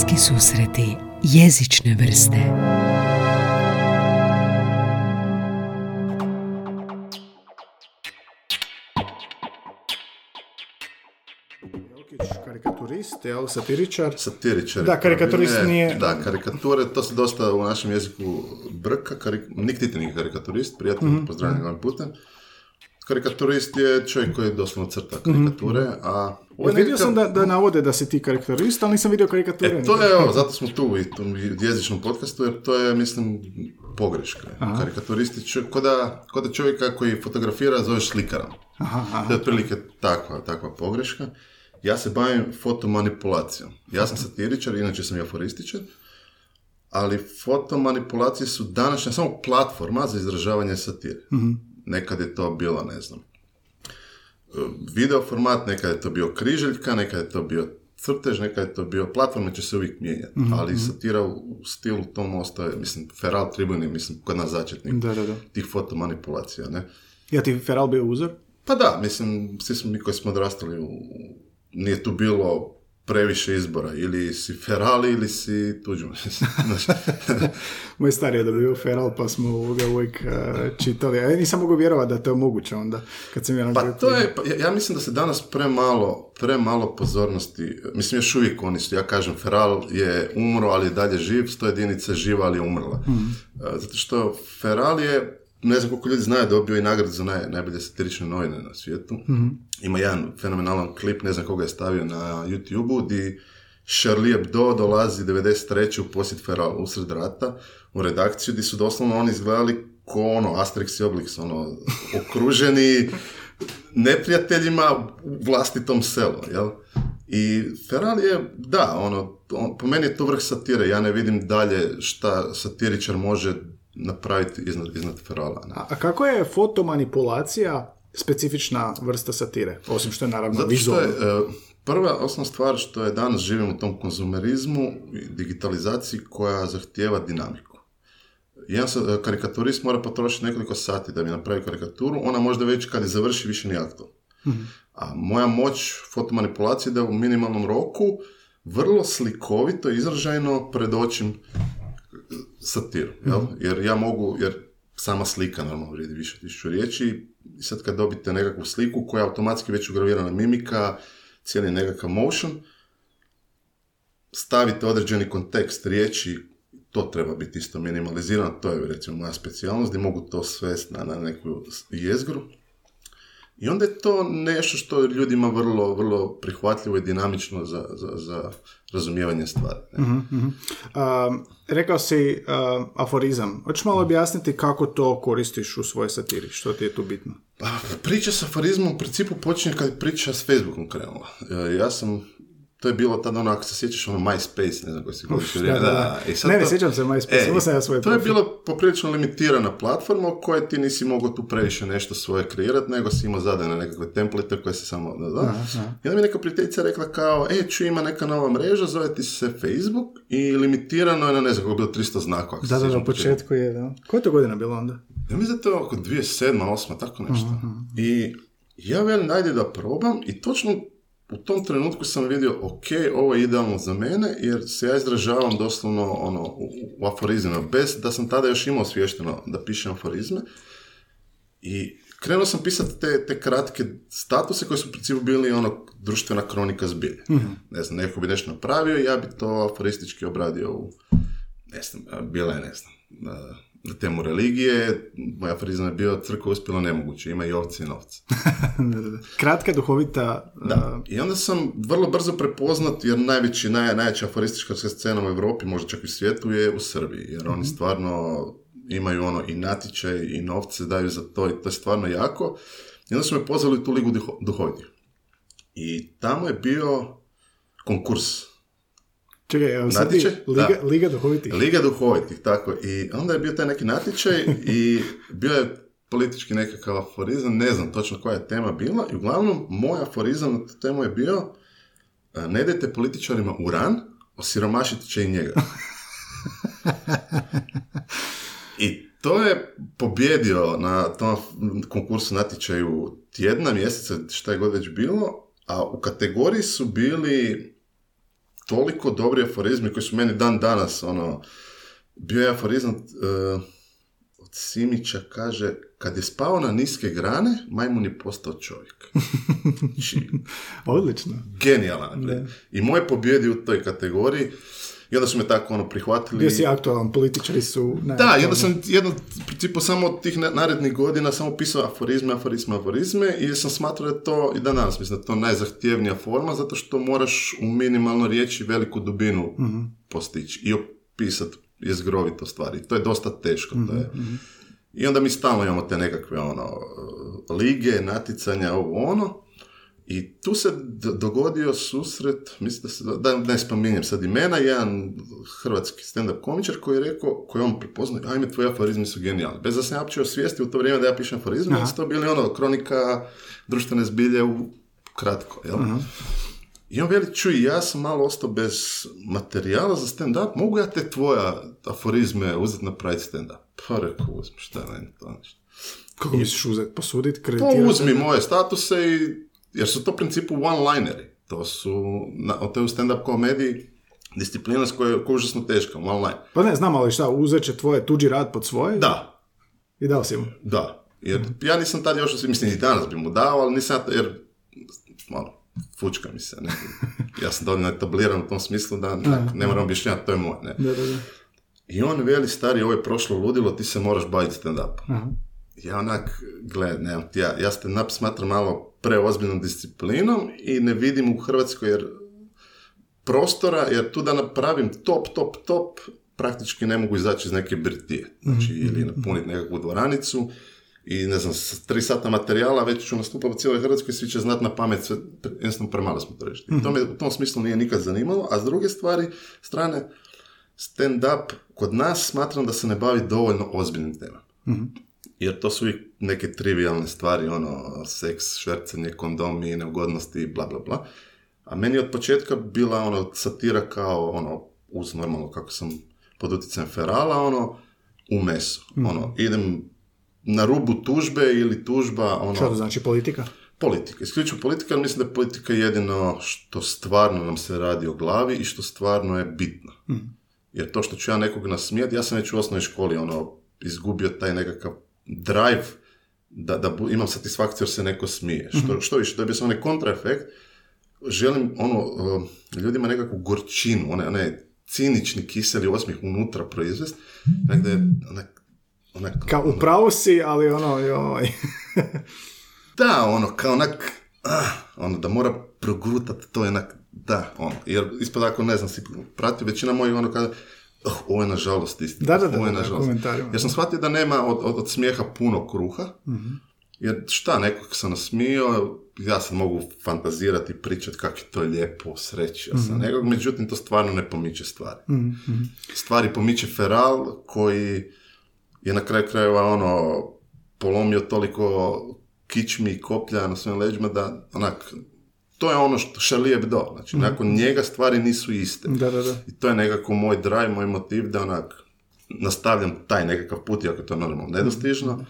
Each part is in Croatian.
Poetski susreti jezične vrste karikaturist, jel, satiričar. Satiričar. Da, karikaturist Ne, nije- Da, karikature, to se dosta u našem jeziku brka. Karik... Nik ti nije karikaturist, prijatelj, mm pozdravljam ovim putem. Karikaturist je čovjek koji doslovno crta karikature, a... ovo je Mhm, Vidio sam da, da navode da si ti karikaturist, ali nisam vidio karikature. E, to je, evo, zato smo tu i tom jezičnom podcastu, jer to je, mislim, pogreška. Karikaturisti, čo- ko da, ko da čovjeka koji fotografira zoveš slikarom. Aha, aha. To je otprilike takva, takva pogreška. Ja se bavim fotomanipulacijom. Ja sam satiričar, inače sam i aforističar, ali fotomanipulacije su današnja samo platforma za izražavanje satire. Nekad je to bilo, ne znam, video format, nekad je to bio križeljka, nekad je to bio crtež, nekad je to bio platforma, će se uvijek mijenjati. Ali satira u stilu tom ostaje, mislim, Feral Tribune, mislim, kod nas začetnik Da, da, da. tih fotomanipulacija, ne? Ja ti Feral bio uzor? Pa da, mislim, svi smo mi koji smo odrastali, u, nije tu bilo previše izbora, ili si Ferali ili si Tuđman. Moj stari je dobio Feral, pa smo ga uvijek eh, čitali. Ja nisam mogao vjerovati da je to moguće onda, kad sam jedan pa to je, pa ja, ja mislim da se danas premalo, premalo pozornosti, mislim još uvijek oni su, ja kažem, Feral je umro, ali je dalje živ, sto jedinica je živa, ali je umrla. E, Zato što Feral je, ne znam koliko ljudi znaju, dobio i nagradu za naj, najbolje satirične novine na svijetu. Ima jedan fenomenalan klip, ne znam koga je stavio na YouTube-u, di Charlie Hebdo dolazi 93. u posjet Feral usred rata u redakciju, di su doslovno oni izgledali ko ono, Asterix i Obelix, ono, okruženi neprijateljima u vlastitom selu, jel? I Feral je, da, ono, on, po meni je to vrh satire, ja ne vidim dalje šta satiričar može napraviti iznad, iznad Ferala. Ne? A, a kako je fotomanipulacija specifična vrsta satire? Osim što je naravno Zato što je, e, prva osnovna stvar što je danas živimo u tom konzumerizmu i digitalizaciji koja zahtijeva dinamiku. Jedan karikaturist mora potrošiti nekoliko sati da bi napravio karikaturu, ona možda već kad je završi više nije aktualna. A moja moć fotomanipulacije je da u minimalnom roku vrlo slikovito, izražajno predočim satiru, jel? Jer ja mogu, jer sama slika normalno vrijedi više tisuću riječi i sad kad dobite nekakvu sliku koja je automatski već ugravirana mimika, cijeli nekakav motion, stavite određeni kontekst riječi, to treba biti isto minimalizirano, to je recimo moja specijalnost, gdje mogu to svesti na, na neku jezgru. I onda je to nešto što je ljudima vrlo, vrlo prihvatljivo i dinamično za, za, za razumijevanje stvari. ne. A, rekao si a, aforizam. Hoćeš malo objasniti kako to koristiš u svojoj satiri? Što ti je tu bitno? Pa, priča s aforizmom u principu počinje kad je priča s Facebookom krenula. E, Ja sam, to je bilo tada ono, ako se sjećaš, ono MySpace, ne znam koji si godišnji da, da, da. i sad Ne, ne, to- sjećam se MySpace, imao sam ja svoj To je bilo poprilično limitirana platforma u kojoj ti nisi mogao tu previše nešto svoje kreirati, nego si imao zadane nekakve template koje se samo... Da, da. I onda mi neka prijateljica rekla kao, e, ču ima neka nova mreža, zove ti se Facebook i limitirano je na, ne znam, kako je bilo 300 znakova. Da, da, na početku je, da. Koja je to godina bila onda? ja mislim da je to oko 2007. 2008. tako nešto. I ja velim, ajde da probam i točno u tom trenutku sam vidio, ok, ovo je idealno za mene, jer se ja izražavam doslovno ono, u, u aforizmima, bez da sam tada još imao svješteno da pišem aforizme. I krenuo sam pisati te, te kratke statuse koji su u principu bili ono društvena kronika zbilje. Ne znam, neko bi nešto napravio i ja bi to aforistički obradio u, ne znam, bila je, ne znam, na, na temu religije, moj aforizam je bio crkva uspjela nemoguće, ima i ovce i novce. Da, da, da. Kratka, duhovita... a, I onda sam vrlo brzo prepoznat, jer najveći, naj, najjača aforistička scena u Europi, možda čak i u svijetu, je u Srbiji, jer oni stvarno imaju ono i natječaj i novce daju za to i to je stvarno jako. I onda su me pozvali u tu ligu duho, duhovitih. I tamo je bio konkurs. Čekaj, evo Natječaj? Liga, Da. Liga duhovitih. Liga duhovitih, tako. I onda je bio taj neki natječaj i bio je politički nekakav aforizam, ne znam točno koja je tema bila. I uglavnom, moj aforizam na tu temu je bio e, ne dajte političarima uran, osiromašit će i njega. I to je pobjedio na tom konkursu natječaju tjedna, mjeseca, šta je god već bilo, a u kategoriji su bili toliko dobri aforizmi koji su meni dan danas, ono, bio je aforizam uh, od Simića, kaže, kad je spao na niske grane, majmun je postao čovjek. Znači, Odlično. genijalan. I moje pobjedi u toj kategoriji, i onda su me tako ono prihvatili. Bio si aktualan, političari su... Ne, Da, i onda sam jedno, principu samo od tih na- narednih godina samo pisao aforizme, aforizme, aforizme i sam smatrao da to, i dan danas mislim da to najzahtjevnija forma zato što moraš u minimalno riječi veliku dubinu postići i opisati jezgrovito stvari. To je dosta teško. To je. I onda mi stalno imamo te nekakve ono, lige, naticanja, ovo ono. I tu se dogodio susret, mislim da se, da ne spominjem sad imena, jedan hrvatski stand-up komičar koji je rekao, koji on prepoznao, ajme, tvoji aforizmi su genijalni. Bez da sam ja uopće osvijestio u to vrijeme da ja pišem aforizme, Aha. da su to bili ono, kronika društvene zbilje u kratko, jel? I on veli, čuj, ja sam malo ostao bez materijala za stand-up, mogu ja te tvoja aforizme uzeti napraviti stand-up? Pa rekao, uzmi, šta je meni to ništa. Kako misliš uzeti, posuditi, Pa kreditirati? uzmi moje statuse i... Jer su to u principu one-lineri. To su... Na, to je u stand-up komediji disciplina s koja je užasno teška, one-line. Pa ne, znam, ali šta, uzet će tvoje tuđi rad pod svoje? Da, I dao si mu. da. Jer ja nisam tad još, mislim i danas bi mu dao, ali nisam jer malo, fučka mi se, ne. Ja sam dovoljno etabliran u tom smislu da ne, ne moram objašnjati, to je moj, ne. Da, da, da. I on veli, stari, ovo je prošlo ludilo, ti se moraš baviti stand-upom. Aha. Ja onak, gle, ti ja, ja stand-up smatram malo preozbiljnom disciplinom i ne vidim u Hrvatskoj jer prostora, jer tu da napravim top, top, top, praktički ne mogu izaći iz neke birtije. Znači, ili napuniti nekakvu dvoranicu i ne znam, s tri sata materijala već ću nastupati u cijeloj Hrvatskoj, svi će znati na pamet, sve, jednostavno premalo smo tržišti. I to me u tom smislu nije nikad zanimalo, a s druge stvari, strane, stand-up kod nas smatram da se ne bavi dovoljno ozbiljnim temama. Jer to su uvijek neke trivialne stvari, ono, seks, švercanje, kondomi, neugodnosti, bla, bla, bla. A meni je od početka bila, ono, satira kao, ono, uz normalno kako sam pod utjecajem ferala, ono, u mesu. Ono, idem na rubu tužbe ili tužba, ono... Šta to znači politika? Politika, isključivo politika, ali mislim da je politika jedino što stvarno nam se radi o glavi i što stvarno je bitno. Jer to što ću ja nekog nasmijati, ja sam već u osnovnoj školi ono, izgubio taj nekakav drive da, da imam satisfakciju jer se neko smije. Što, što više, dobio sam onaj kontraefekt, želim ono, uh, ljudima nekakvu gorčinu, onaj, onaj cinični kiseli osmijeh unutra proizvest, onak da je onak, onak, Kao, u pravu si, ali ono, joj. Da, ono, kao onak, ah, ono, da mora progutat, to je onak, da, ono, jer ispod ako ne znam, si pratio, većina mojih ono kada, oh, ovo je nažalost istina, Da, da, da, da, da, nažalost. komentarima. Jer sam shvatio da nema od, od, od smijeha puno kruha, jer šta, nekog sam nasmio, ja sam mogu fantazirati i pričati kako je to lijepo, srećio sam nekog, međutim to stvarno ne pomiče stvari. Stvari pomiče feral koji je na kraju krajeva ono polomio toliko kičmi i koplja na svojim leđima da onak to je ono što Charlie Hebdo, znači nakon njega stvari nisu iste. Da, da, da. I to je nekako moj drive, moj motiv da onak nastavljam taj nekakav put, iako je to normalno nedostižno,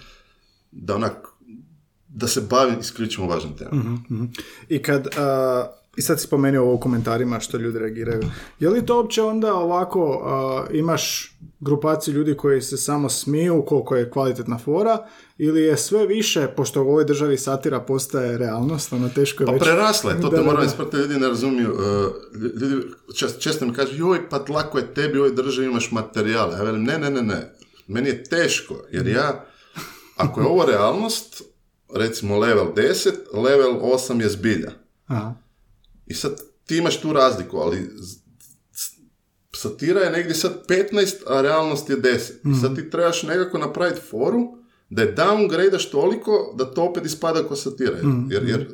da onak da se bavim isključivo važnim temama. I kad, a, i sad si spomenuo ovo u komentarima što ljudi reagiraju, je li to uopće onda ovako, a, imaš grupaciju ljudi koji se samo smiju koliko je kvalitetna fora, ili je sve više, pošto u ovoj državi satira postaje realnost, ono teško je Pa već... prerasla je, to Da, te moram isprati, ljudi ne razumiju. uh, ljudi čest- često mi kažu, joj, pa lako je tebi u ovoj državi imaš materijale. Ja velim, ne, ne, ne, ne. Meni je teško, jer ja, ako je ovo realnost, recimo level 10, level 8 je zbilja. Aha. I sad ti imaš tu razliku, ali satira je negdje sad 15, a realnost je 10. I sad ti trebaš nekako napraviti foru da je downgradeš toliko da to opet ispada kao satira. Jer, jer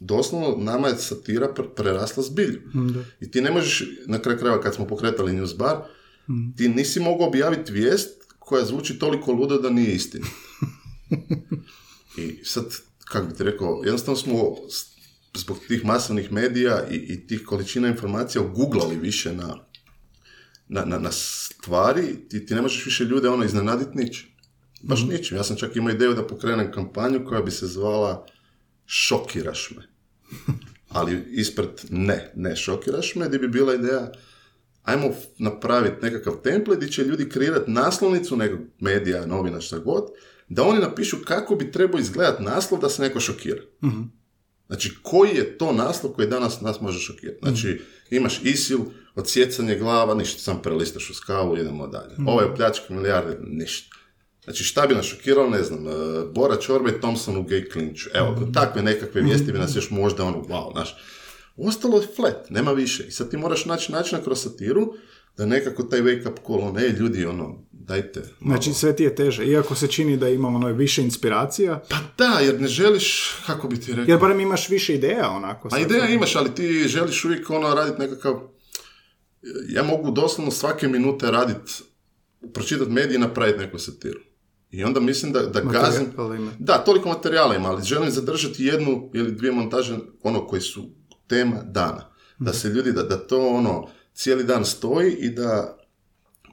doslovno nama je satira pre- prerasla zbilju. Da. I ti ne možeš, na kraju krajeva kad smo pokretali news bar, ti nisi mogao objaviti vijest koja zvuči toliko ludo da nije istina. I sad, kako bi ti rekao, jednostavno smo zbog tih masovnih medija i, i tih količina informacija googlali više na, na, na, na stvari, ti, ti ne možeš više ljude ono iznenaditi ničim. Baš ničim. Ja sam čak imao ideju da pokrenem kampanju koja bi se zvala Šokiraš me. ali ispred ne, ne šokiraš me, gdje bi bila ideja ajmo napraviti nekakav template gdje će ljudi kreirati naslovnicu nekog medija, novina, šta god, da oni napišu kako bi trebao izgledat naslov da se neko šokira. Znači, koji je to naslov koji danas nas može šokirati? Znači, imaš ISIL, odsjecanje glava, ništa, sam prelistaš u skavu, idemo dalje. Ovo je pljačka milijarde, ništa. Znači, šta bi nas šokiralo, ne znam, uh, Bora Čorba i Thompson u gay klinču. Evo, takve nekakve vijesti bi nas još možda ono, wow, znaš. Ostalo je flat, nema više. I sad ti moraš naći načina kroz satiru da nekako taj wake up call, ono, ej, ljudi, ono, dajte. malo." Znači sve ti je teže, iako se čini da imamo ono više inspiracija, Pa da, jer ne želiš, kako bi ti rekao... jer barem imaš više ideja onako. Pa ideja imaš, ali ti želiš uvijek ono raditi nekakav... Ja mogu doslovno svake minute raditi, pročitati medije i napraviti neku satiru. I onda mislim da, da gazim... ima. Da, toliko materijala ima, ali želim zadržati jednu ili dvije montaže, ono koji su tema dana. Da se ljudi, da, da to ono cijeli dan stoji i da,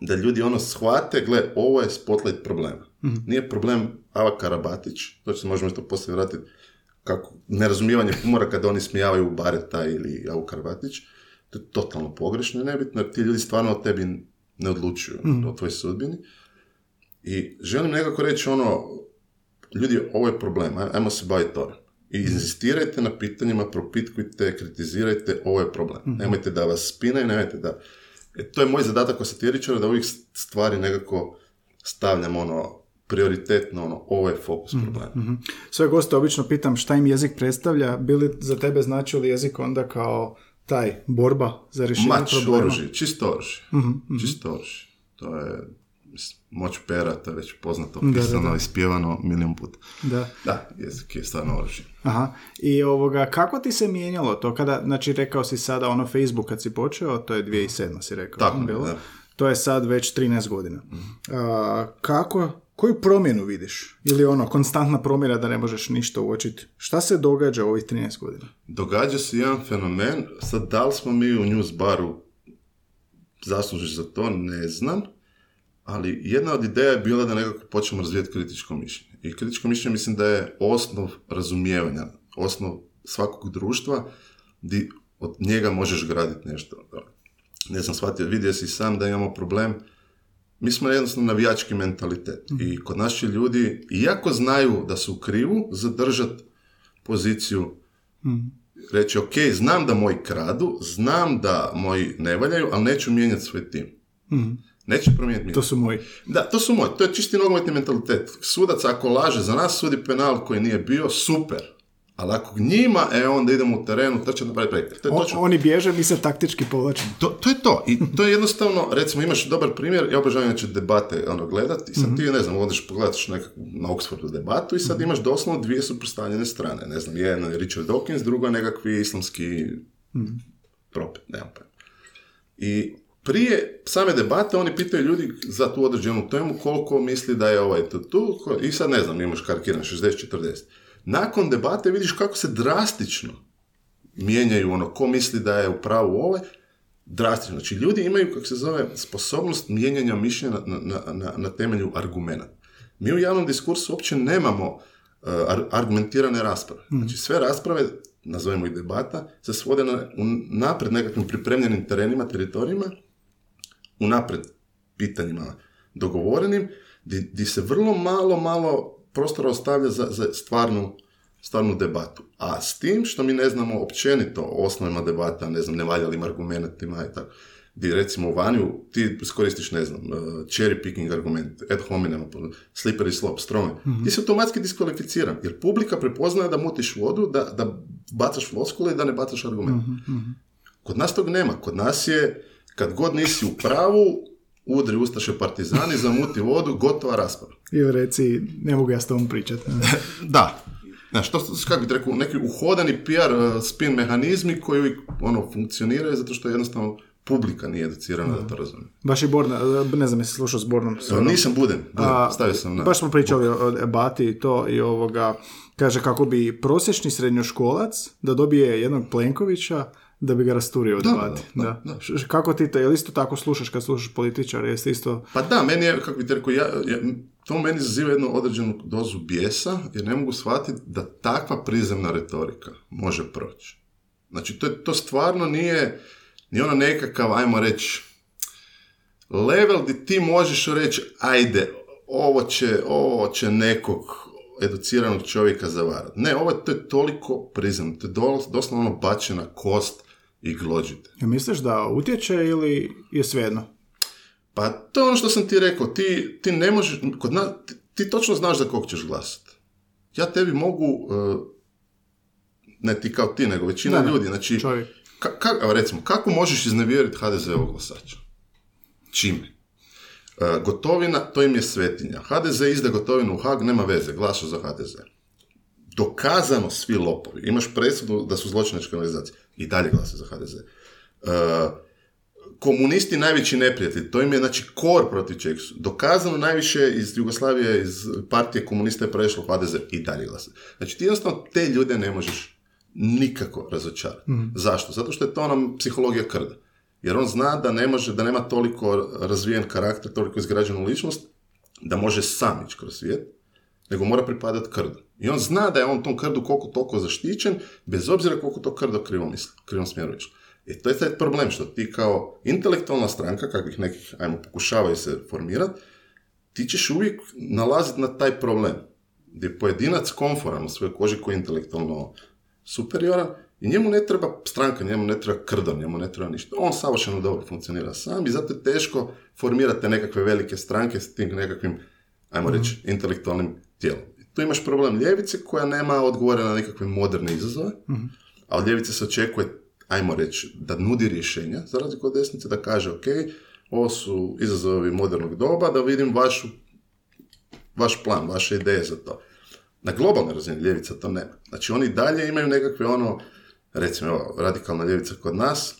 da ljudi ono shvate, gle, ovo je spotlight problema. Nije problem Ava Karabatić, to se možemo isto poslije vratiti, kako nerazumijevanje humora kada oni smijavaju Bareta ili Avu Karabatić, to je totalno pogrešno i nebitno, jer ti ljudi stvarno o tebi ne odlučuju, o tvojoj sudbini. I želim nekako reći ono, ljudi, ovo je problem, aj- ajmo se baviti toga. I inzistirajte na pitanjima, propitkujte, kritizirajte, ovo je problem. Nemojte da vas spinaju, nemojte da... E, to je moj zadatak kao satiričara, da uvijek stvari nekako stavljam ono, prioritetno, ono, ovo je fokus problema. Mhm. Sve goste obično pitam šta im jezik predstavlja, bili za tebe značio li jezik onda kao taj borba za rješenje Mač, problema? Mhm, oružje, čisto oružje. Čisto oružje. To je moć pera, to je već poznato, da, pisano da. i spjevano milijon puta. Da. Da, jezik je stvarno oružje. Aha. I ovoga, kako ti se mijenjalo to kada, znači rekao si sada ono Facebook kad si počeo, to je 2007 si rekao. Tako bilo? da. To je sad već 13 godina. A, kako, koju promjenu vidiš? Ili ono, konstantna promjena da ne možeš ništa uočiti? Šta se događa u ovih 13 godina? Događa se jedan fenomen, sad da li smo mi u news baru zaslužni za to, ne znam, ali jedna od ideja je bila da nekako počnemo razvijati kritičko mišljenje. I kritičko mišljenje mislim da je osnov razumijevanja, osnov svakog društva di od njega možeš graditi nešto. Ne znam, shvatio, vidio si sam da imamo problem mi smo jednostavno navijački mentalitet i kod će ljudi, iako znaju da su u krivu, zadržati poziciju reći, ok, znam da moji kradu, znam da moji ne valjaju, ali neću mijenjati svoj tim. Neću promijeniti mi. To su moji. Da, to su moji, to je čisti nogometni mentalitet. Sudac ako laže za nas, sudi penal koji nije bio, super. Ali ako njima, e onda idemo u terenu, to će napraviti prekid. To je O- točno. oni bježe, mi se taktički povlačimo. To, to je to. I to je jednostavno, recimo imaš dobar primjer, ja obožavam inače debate ono, gledat i sad ti, ne znam, odeš pogledaš nekakvu na Oxfordu debatu i sad imaš doslovno dvije suprotstavljene strane. Ne znam, jedna je Richard Dawkins, druga je nekakvi islamski propet, nemam. I prije same debate oni pitaju ljudi za tu određenu temu koliko misli da je ovaj tu, tu i sad ne znam, imaš karikiran 60-40. Nakon debate vidiš kako se drastično mijenjaju ono ko misli da je u pravu ovaj, drastično. Znači ljudi imaju, kako se zove, sposobnost mijenjanja mišljenja na, na, na, na temelju argumenata. Mi u javnom diskursu uopće nemamo uh, ar- argumentirane rasprave. Znači sve rasprave, nazovemo ih debata, se svode na napred nekakvim pripremljenim terenima, teritorijima, unapred pitanjima dogovorenim, di, di se vrlo malo, malo prostora ostavlja za, za stvarnu, stvarnu debatu. A s tim što mi ne znamo općenito o osnovima debata, ne znam, nevaljalim argumentima i tako, gdje recimo u vanju ti iskoristiš, ne znam, uh, cherry picking argument, ad hominem, slippery slope, strome, ti si automatski diskvalificiran, jer publika prepoznaje da mutiš vodu, da, da bacaš floskule i da ne bacaš argument. Kod nas tog nema. Kod nas je, kad god nisi u pravu, udri Ustaše partizani, zamuti vodu, gotova rasprava. Ili reci, ne mogu ja s tobom pričati. Da. Znaš, to su, kako bih rekao, neki uhodani PR uh, spin mehanizmi koji ono, funkcioniraju zato što jednostavno publika nije educirana da to razumije. Baš i Borna, ne znam jesi slušao s Bornom. onom- nisam budem, budem, A, stavio sam na... Baš smo pričali o, o Bati i to i ovoga, kaže kako bi prosječni srednjoškolac da dobije jednog Plenkovića da bi ga rasturio od Da, da, Da, da. Kako ti to, jel isto tako slušaš kad slušaš političare, jeste isto... Pa da, meni je, kako bih ti rekao, ja, ja, to meni izaziva jednu određenu dozu bijesa, jer ne mogu shvatiti da takva prizemna retorika može proći. Znači, to, to stvarno nije, nije ono nekakav, ajmo reći, level gdje ti možeš reći, ajde, ovo će, ovo će nekog educiranog čovjeka zavarati. Ne, ovo to je toliko priznam, to je doslovno bačena kost i glođite. Ja misliš da utječe ili je svejedno? Pa to je ono što sam ti rekao, ti, ti ne možeš, kod na, ti, ti, točno znaš za kog ćeš glasati. Ja tebi mogu, uh, ne ti kao ti, nego većina ljudi, znači, ka, ka, recimo, kako možeš iznevjeriti HDZ-ovog glasača? Čime? Uh, gotovina, to im je svetinja. HDZ izda gotovinu u Hag, nema veze, glasa za HDZ. Dokazano svi lopovi. Imaš presudu da su zločinačke organizacije. I dalje glasa za HDZ. Uh, komunisti najveći neprijatelj, to im je znači kor protiv čeg su. Dokazano najviše iz Jugoslavije, iz partije komunista je prešlo HDZ i dalje glasa. Znači ti jednostavno te ljude ne možeš nikako razočarati. mm Zašto? Zato što je to nam psihologija krda. Jer on zna da ne može, da nema toliko razvijen karakter, toliko izgrađenu ličnost, da može sam ići kroz svijet, nego mora pripadati krdu. I on zna da je on tom krdu koliko toliko zaštićen, bez obzira koliko to krdo krivo misli, krivom smjeru išlo. I to je taj problem što ti kao intelektualna stranka, kakvih nekih, ajmo, pokušavaju se formirati, ti ćeš uvijek nalaziti na taj problem. Gdje je pojedinac konforan u svojoj koži koji je intelektualno superioran i njemu ne treba stranka, njemu ne treba krdom, njemu ne treba ništa. On savršeno dobro funkcionira sam i zato je teško formirati nekakve velike stranke s tim nekakvim, ajmo reći, mhm. intelektualnim tijelom. tu imaš problem ljevice koja nema odgovore na nekakve moderne izazove, mm a od ljevice se očekuje ajmo reći, da nudi rješenja, za razliku od desnice, da kaže, ok, ovo su izazovi modernog doba, da vidim vašu, vaš plan, vaše ideje za to. Na globalnoj razini ljevica to nema. Znači, oni dalje imaju nekakve ono, recimo, evo, radikalna ljevica kod nas,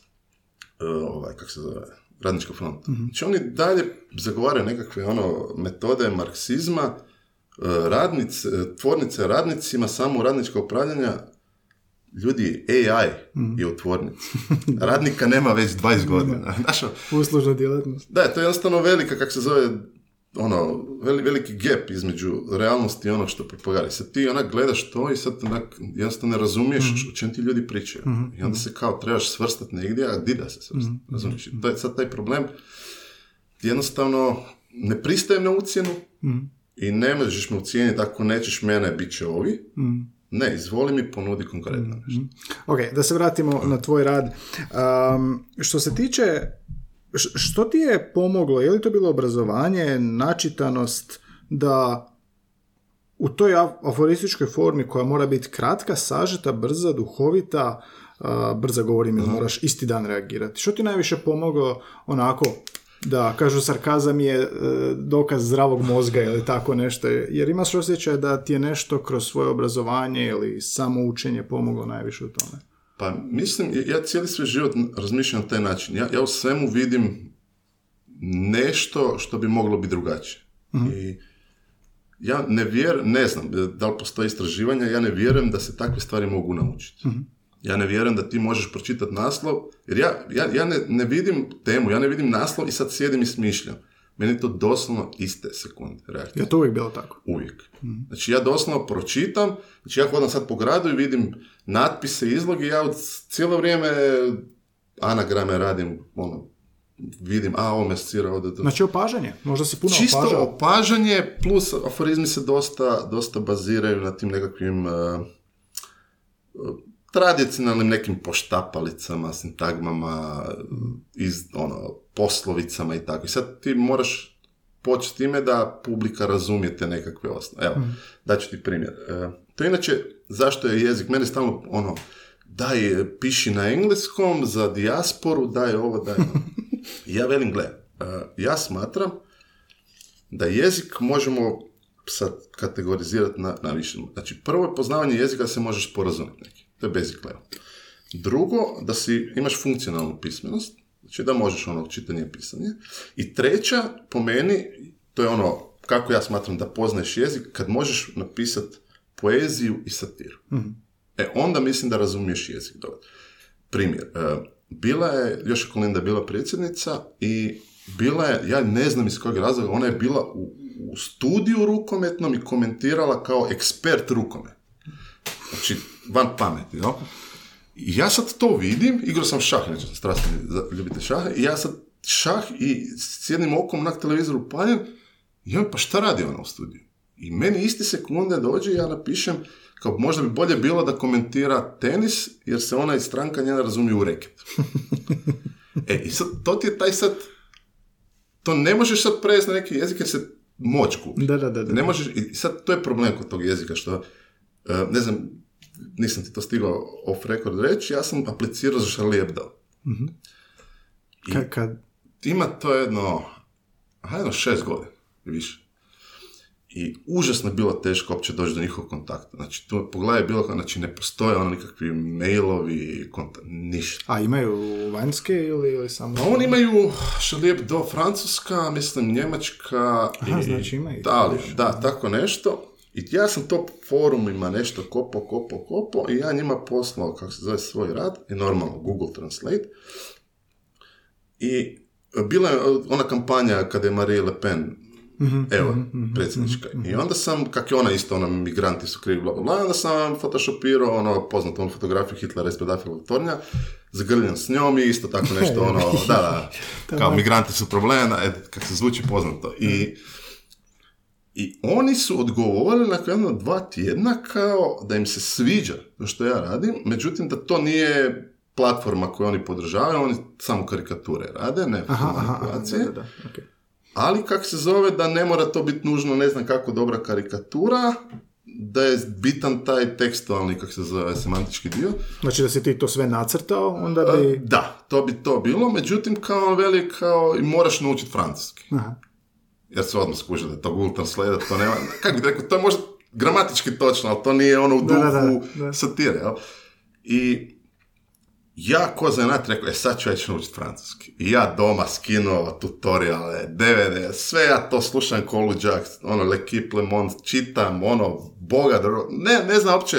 uh, ovaj, kako se zove, radnička front. mm Znači, oni dalje zagovaraju nekakve ono metode marksizma, radnice, tvornice radnicima, samo radnička upravljanja, ljudi, AI mm. je u tvornici. Radnika nema već 20 godina. Znaš, Uslužna djelatnost. Da, to je jednostavno velika, kako se zove, ono, veliki gap između realnosti i onog što propagari. Sad ti onak gledaš to i sad onak jednostavno ne razumiješ mm o čem ti ljudi pričaju. mm I onda se kao trebaš svrstati negdje, a di da se svrstati, mm razumiješ? To je sad taj problem. Jednostavno, ne pristajem na ucjenu mm i ne možeš me ucijeniti ako nećeš mene, bit će ovi. mm ne, izvoli mi ponudi konkretno mhm. nešto. Ok, da se vratimo na tvoj rad. Um, što se tiče, što ti je pomoglo? Je li to bilo obrazovanje, načitanost, da u toj aforističkoj formi koja mora biti kratka, sažeta, brza, duhovita, brza govorim ili moraš isti dan reagirati. Što ti najviše pomoglo onako da, kažu sarkazam je e, dokaz zdravog mozga ili tako nešto, jer imaš osjećaj da ti je nešto kroz svoje obrazovanje ili samo učenje pomoglo najviše u tome. Pa mislim, ja cijeli svoj život razmišljam na taj način. Ja, ja u svemu vidim nešto što bi moglo biti drugačije. Mhm. I ja ne vjerujem, ne znam da li postoji istraživanja, ja ne vjerujem da se takve stvari mogu naučiti. Mhm. Ja ne vjerujem da ti možeš pročitati naslov, jer ja, ja, ja ne, ne, vidim temu, ja ne vidim naslov i sad sjedim i smišljam. Meni je to doslovno iste sekunde reakcije. Je to uvijek bilo tako? Uvijek. mm Znači ja doslovno pročitam, znači ja hodam sad po gradu i vidim natpise, izloge, ja od cijelo vrijeme anagrame radim, ono, vidim, a ovo me asocira ovdje. Znači opažanje, možda si puno Čisto opažao. opažanje, plus aforizmi se dosta, dosta baziraju na tim nekakvim uh, tradicionalnim nekim poštapalicama, sintagmama, iz, ono, poslovicama i tako. I sad ti moraš početi time da publika razumije te nekakve osnove. Evo, mm. daću ti primjer. E, to inače, zašto je jezik, mene stalno ono, daj, piši na engleskom za dijasporu, daj ovo, daj ono. ja velim, gle, e, ja smatram da jezik možemo sad kategorizirati na, na više. Znači, prvo je poznavanje jezika da se možeš porazumjeti neki. To je basic level. Drugo, da si imaš funkcionalnu pismenost, znači da možeš ono čitanje i pisanje. I treća, po meni, to je ono kako ja smatram da poznaješ jezik, kad možeš napisati poeziju i satiru. mm E, onda mislim da razumiješ jezik dobro. Primjer, e, bila je, još je Kolinda bila predsjednica i bila je, ja ne znam iz kojeg razloga, ona je bila u, u studiju rukometnom i komentirala kao ekspert rukomet. Znači, van pameti, no? I ja sad to vidim, igrao sam šah, sam strastni ljubitelj šaha, i ja sad šah i s jednim okom na televizoru paljem, i on, pa šta radi ona u studiju? I meni isti sekunde dođe i ja napišem, kao možda bi bolje bilo da komentira tenis, jer se ona i stranka njena razumije u reket. e, i sad, to ti je taj sad, to ne možeš sad prevesti na neki jezik jer se moć gubi. Da, da, da, da. Ne možeš, i sad to je problem kod tog jezika, što, e, ne znam, nisam ti to stigao off record reći, ja sam aplicirao za Charlie Hebdo. I Kad, kad, ima to jedno, jedno šest godina i više. I užasno je bilo teško uopće doći do njihovog kontakta. Znači, tu pogledaj bilo kao, znači ne postoje ono nikakvi mailovi, kontakt, ništa. a imaju vanjske ili, ili samo... A oni imaju Charlie Hebdo Francuska, mislim Njemačka Aha, i znači imaju. Italija. Da, tako nešto. I ja sam to forumima nešto kopo, kopo, kopo i ja njima poslao, kako se zove, svoj rad i normalno Google Translate. I bila je ona kampanja kada je Marie Le Pen Evo, predsjednička. I onda sam, kak je ona isto, ono, migranti su krivi, bla, bla, bla, onda sam photoshopirao, ono, poznatu onu fotografiju Hitlera ispred Eiffelovog tornja, zagrljen s njom i isto tako nešto, ono, da, da, kao migranti su problem, e, kak se zvuči poznato. I, i oni su odgovorili nakon jedno dva tjedna kao da im se sviđa to što ja radim, međutim da to nije platforma koju oni podržavaju, oni samo karikature rade, ne Aha, aha, aha, manipulacije. da, da, da, okej. Ali kak se zove da ne mora to biti nužno ne znam kako dobra karikatura, da je bitan taj tekstualni, kak se zove, semantički dio. Znači da si ti to sve nacrtao, onda bi... E, Da, to bi to bilo, međutim kao veli kao i moraš naučiti francuski. Aha. Jer se odmah da je to Google Translate, to nema, kako bi rekao, to je možda gramatički točno, ali to nije ono u duhu da, da, da. satire, jel? I ja ko zanat rekao, e sad ću već naučiti francuski. I ja doma skinuo tutoriale, DVD, sve ja to slušam ko luđak, ono, L'Equipe Le Monde, čitam, ono, boga, dro- ne, ne znam uopće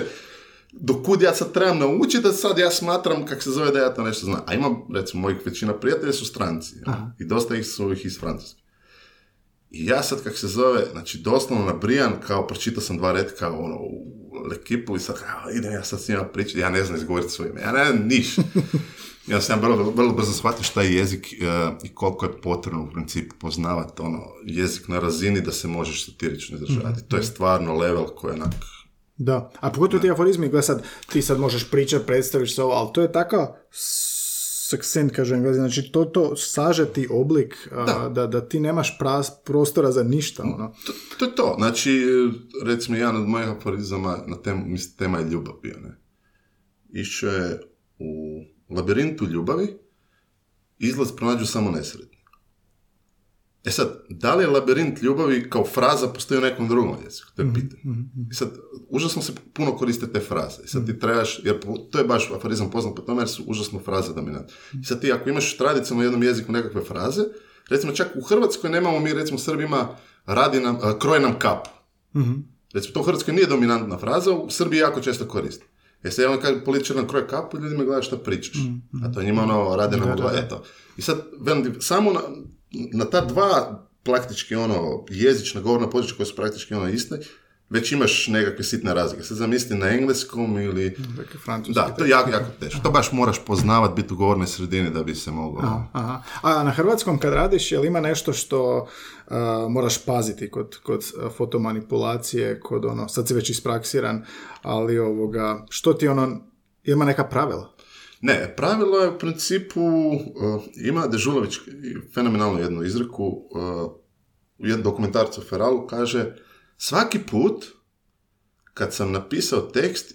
do kud ja sad trebam naučiti, da sad ja smatram kak se zove da ja to nešto znam. A imam, recimo, mojih većina prijatelja su stranci. jel? I dosta ih su ih iz Francuske. I ja sad kak se zove, znači doslovno nabrijan, kao pročitao sam dva retka ono, u L'Equipu i sad kao, idem ja sad s njima pričati, ja ne znam izgovoriti svoje ime, ja ne znam niš. ja sam ja vrlo, vrlo brzo shvatio šta je jezik e, i koliko je potrebno u principu poznavati ono, jezik na razini da se možeš satirično izražavati. To je stvarno level koji je onak Da, a pogotovo ti aforizmi, gledaj sad, ti sad možeš pričati, predstaviš se ovo, ali to je takav succinct, kažem, Englezi, znači to, to sažeti oblik, a, Da. da, da ti nemaš pras, prostora za ništa, ono. To, to je to. Znači, recimo, jedan od mojih aforizama na temu, mislim, tema je ljubav bio, ne? Išao je u labirintu ljubavi, izlaz pronađu samo nesretni. E sad, da li je labirint ljubavi kao fraza postoji u nekom drugom jeziku? To je pitanje. I sad, užasno se puno koriste te fraze. I sad ti trebaš, jer to je baš aforizam poznat po tome jer su užasno fraze dominantne. I sad ti ako imaš tradicionalno u jednom jeziku nekakve fraze, recimo čak u Hrvatskoj nemamo mi, recimo Srbima, radi nam, a, kroje nam kapu. Recimo, to u Hrvatskoj nije dominantna fraza, u Srbiji jako često koristi. Jer se jedan kaže političar nam kroje kapu, ljudi me gledaju šta pričaš. A to je njima ono, rade nam eto. I sad, velim samo na, na ta dva praktički ono, jezična, govorna područja koja su praktički ono iste, već imaš nekakve sitne razlike. Sad zamisli na engleskom ili... Francuski. Da, to je jako, jako teško. To baš moraš poznavat, biti u govornoj sredini da bi se moglo... Aha. A na hrvatskom kad radiš, jel ima nešto što a, moraš paziti kod, kod fotomanipulacije, kod ono, sad si već ispraksiran, ali ovoga, što ti ono, ima neka pravila? Ne, pravilo je u principu, uh, ima Dežulović fenomenalnu jednu izreku, uh, u jednom dokumentarcu Feralu kaže, svaki put kad sam napisao tekst,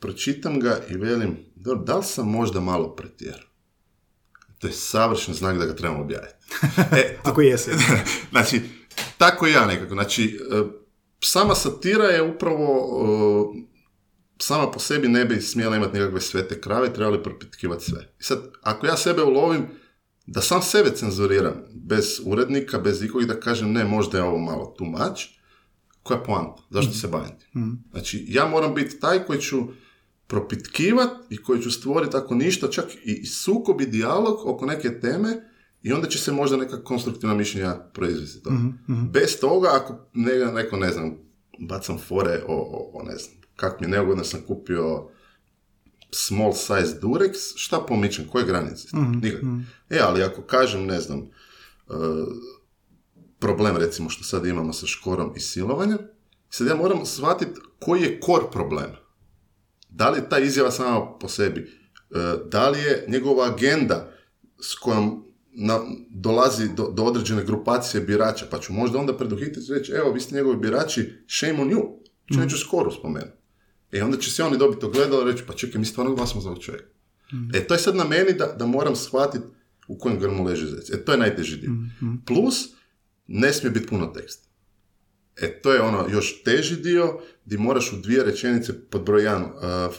pročitam ga i velim, dobro, da li sam možda malo pretjerao? To je savršen znak da ga trebamo objaviti. E, Ako jesi. znači, tako i ja nekako. Znači, e, sama satira je upravo sama po sebi ne bi smjela imati nekakve svete krave, trebali propitkivati sve. I sad, ako ja sebe ulovim da sam sebe cenzuriram, bez urednika, bez ikog da kažem ne, možda je ovo malo too much, koja je poanta? Zašto se bavim tim? Znači, ja moram biti taj koji ću propitkivat i koji ću stvoriti ako ništa, čak i sukob i dijalog oko neke teme i onda će se možda neka konstruktivna mišljenja proizvesti. to. Bez toga, ako ne, neko, ne znam, bacam fore o, o, o ne znam, kak mi je neugodno sam kupio small size durex, šta pomičem, koje granice? Nikak. E, ali ako kažem, ne znam, uh, problem recimo što sad imamo sa škorom i silovanjem, sad ja moram shvatiti koji je kor problema. Da li je ta izjava sama po sebi? Uh, da li je njegova agenda s kojom na, dolazi do, do određene grupacije birača, pa ću možda onda preduhititi i reći, evo, vi ste njegovi birači, shame on you. Če neću skoru spomenuti. E onda će se oni dobiti ogledalo i reći, pa čekaj, mi stvarno glasamo za ovog čovjeka. E to je sad na meni da, da moram shvatiti u kojem grmu leži zec. E to je najteži dio. Plus, ne smije biti puno teksta. E to je ono još teži dio gdje moraš u dvije rečenice pod broj jedan uh,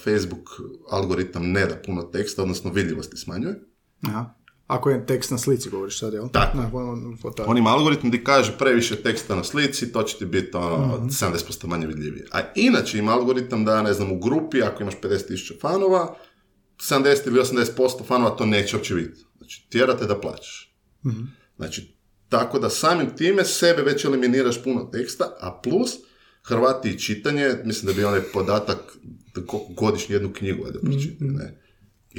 Facebook algoritam ne da puno teksta, odnosno vidljivosti smanjuje. Aha. Ako je tekst na slici, govoriš sad, jel? Tako. Na, on, on, ima algoritam gdje kaže previše teksta na slici, to će ti biti ono, 70% manje vidljivije. A inače ima algoritam da, ne znam, u grupi, ako imaš 50.000 fanova, 70 ili 80% fanova to neće uopće vidjeti. Znači, tjerate da plaćaš. Znači, tako da samim time sebe već eliminiraš puno teksta, a plus, Hrvati i čitanje, mislim da bi onaj podatak godišnje jednu knjigu da pročitaju, ne.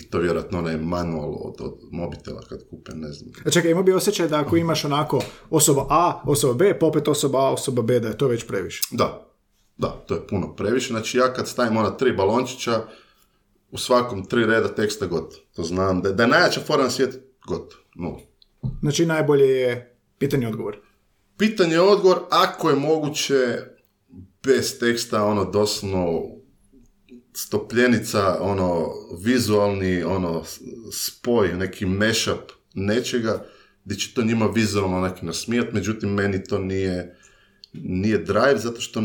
I to vjerojatno onaj manual od, od mobitela kad kupe, ne znam. A čekaj, imao bi osjećaj da ako imaš onako osoba A, osoba B, pa opet osoba A, osoba B, da je to već previše. Da, da, to je puno previše. Znači ja kad stavim ona tri balončića, u svakom tri reda teksta gotovo. To znam, da, da je najjača fora na svijetu, gotovo. Nula. Znači najbolje je pitanje odgovor. Pitanje je odgovor, ako je moguće, bez teksta, ono, doslovno, stopljenica, ono, vizualni, ono, spoj, neki mashup nečega, gdje će to njima vizualno neki nasmijat, međutim, meni to nije, nije drive, zato što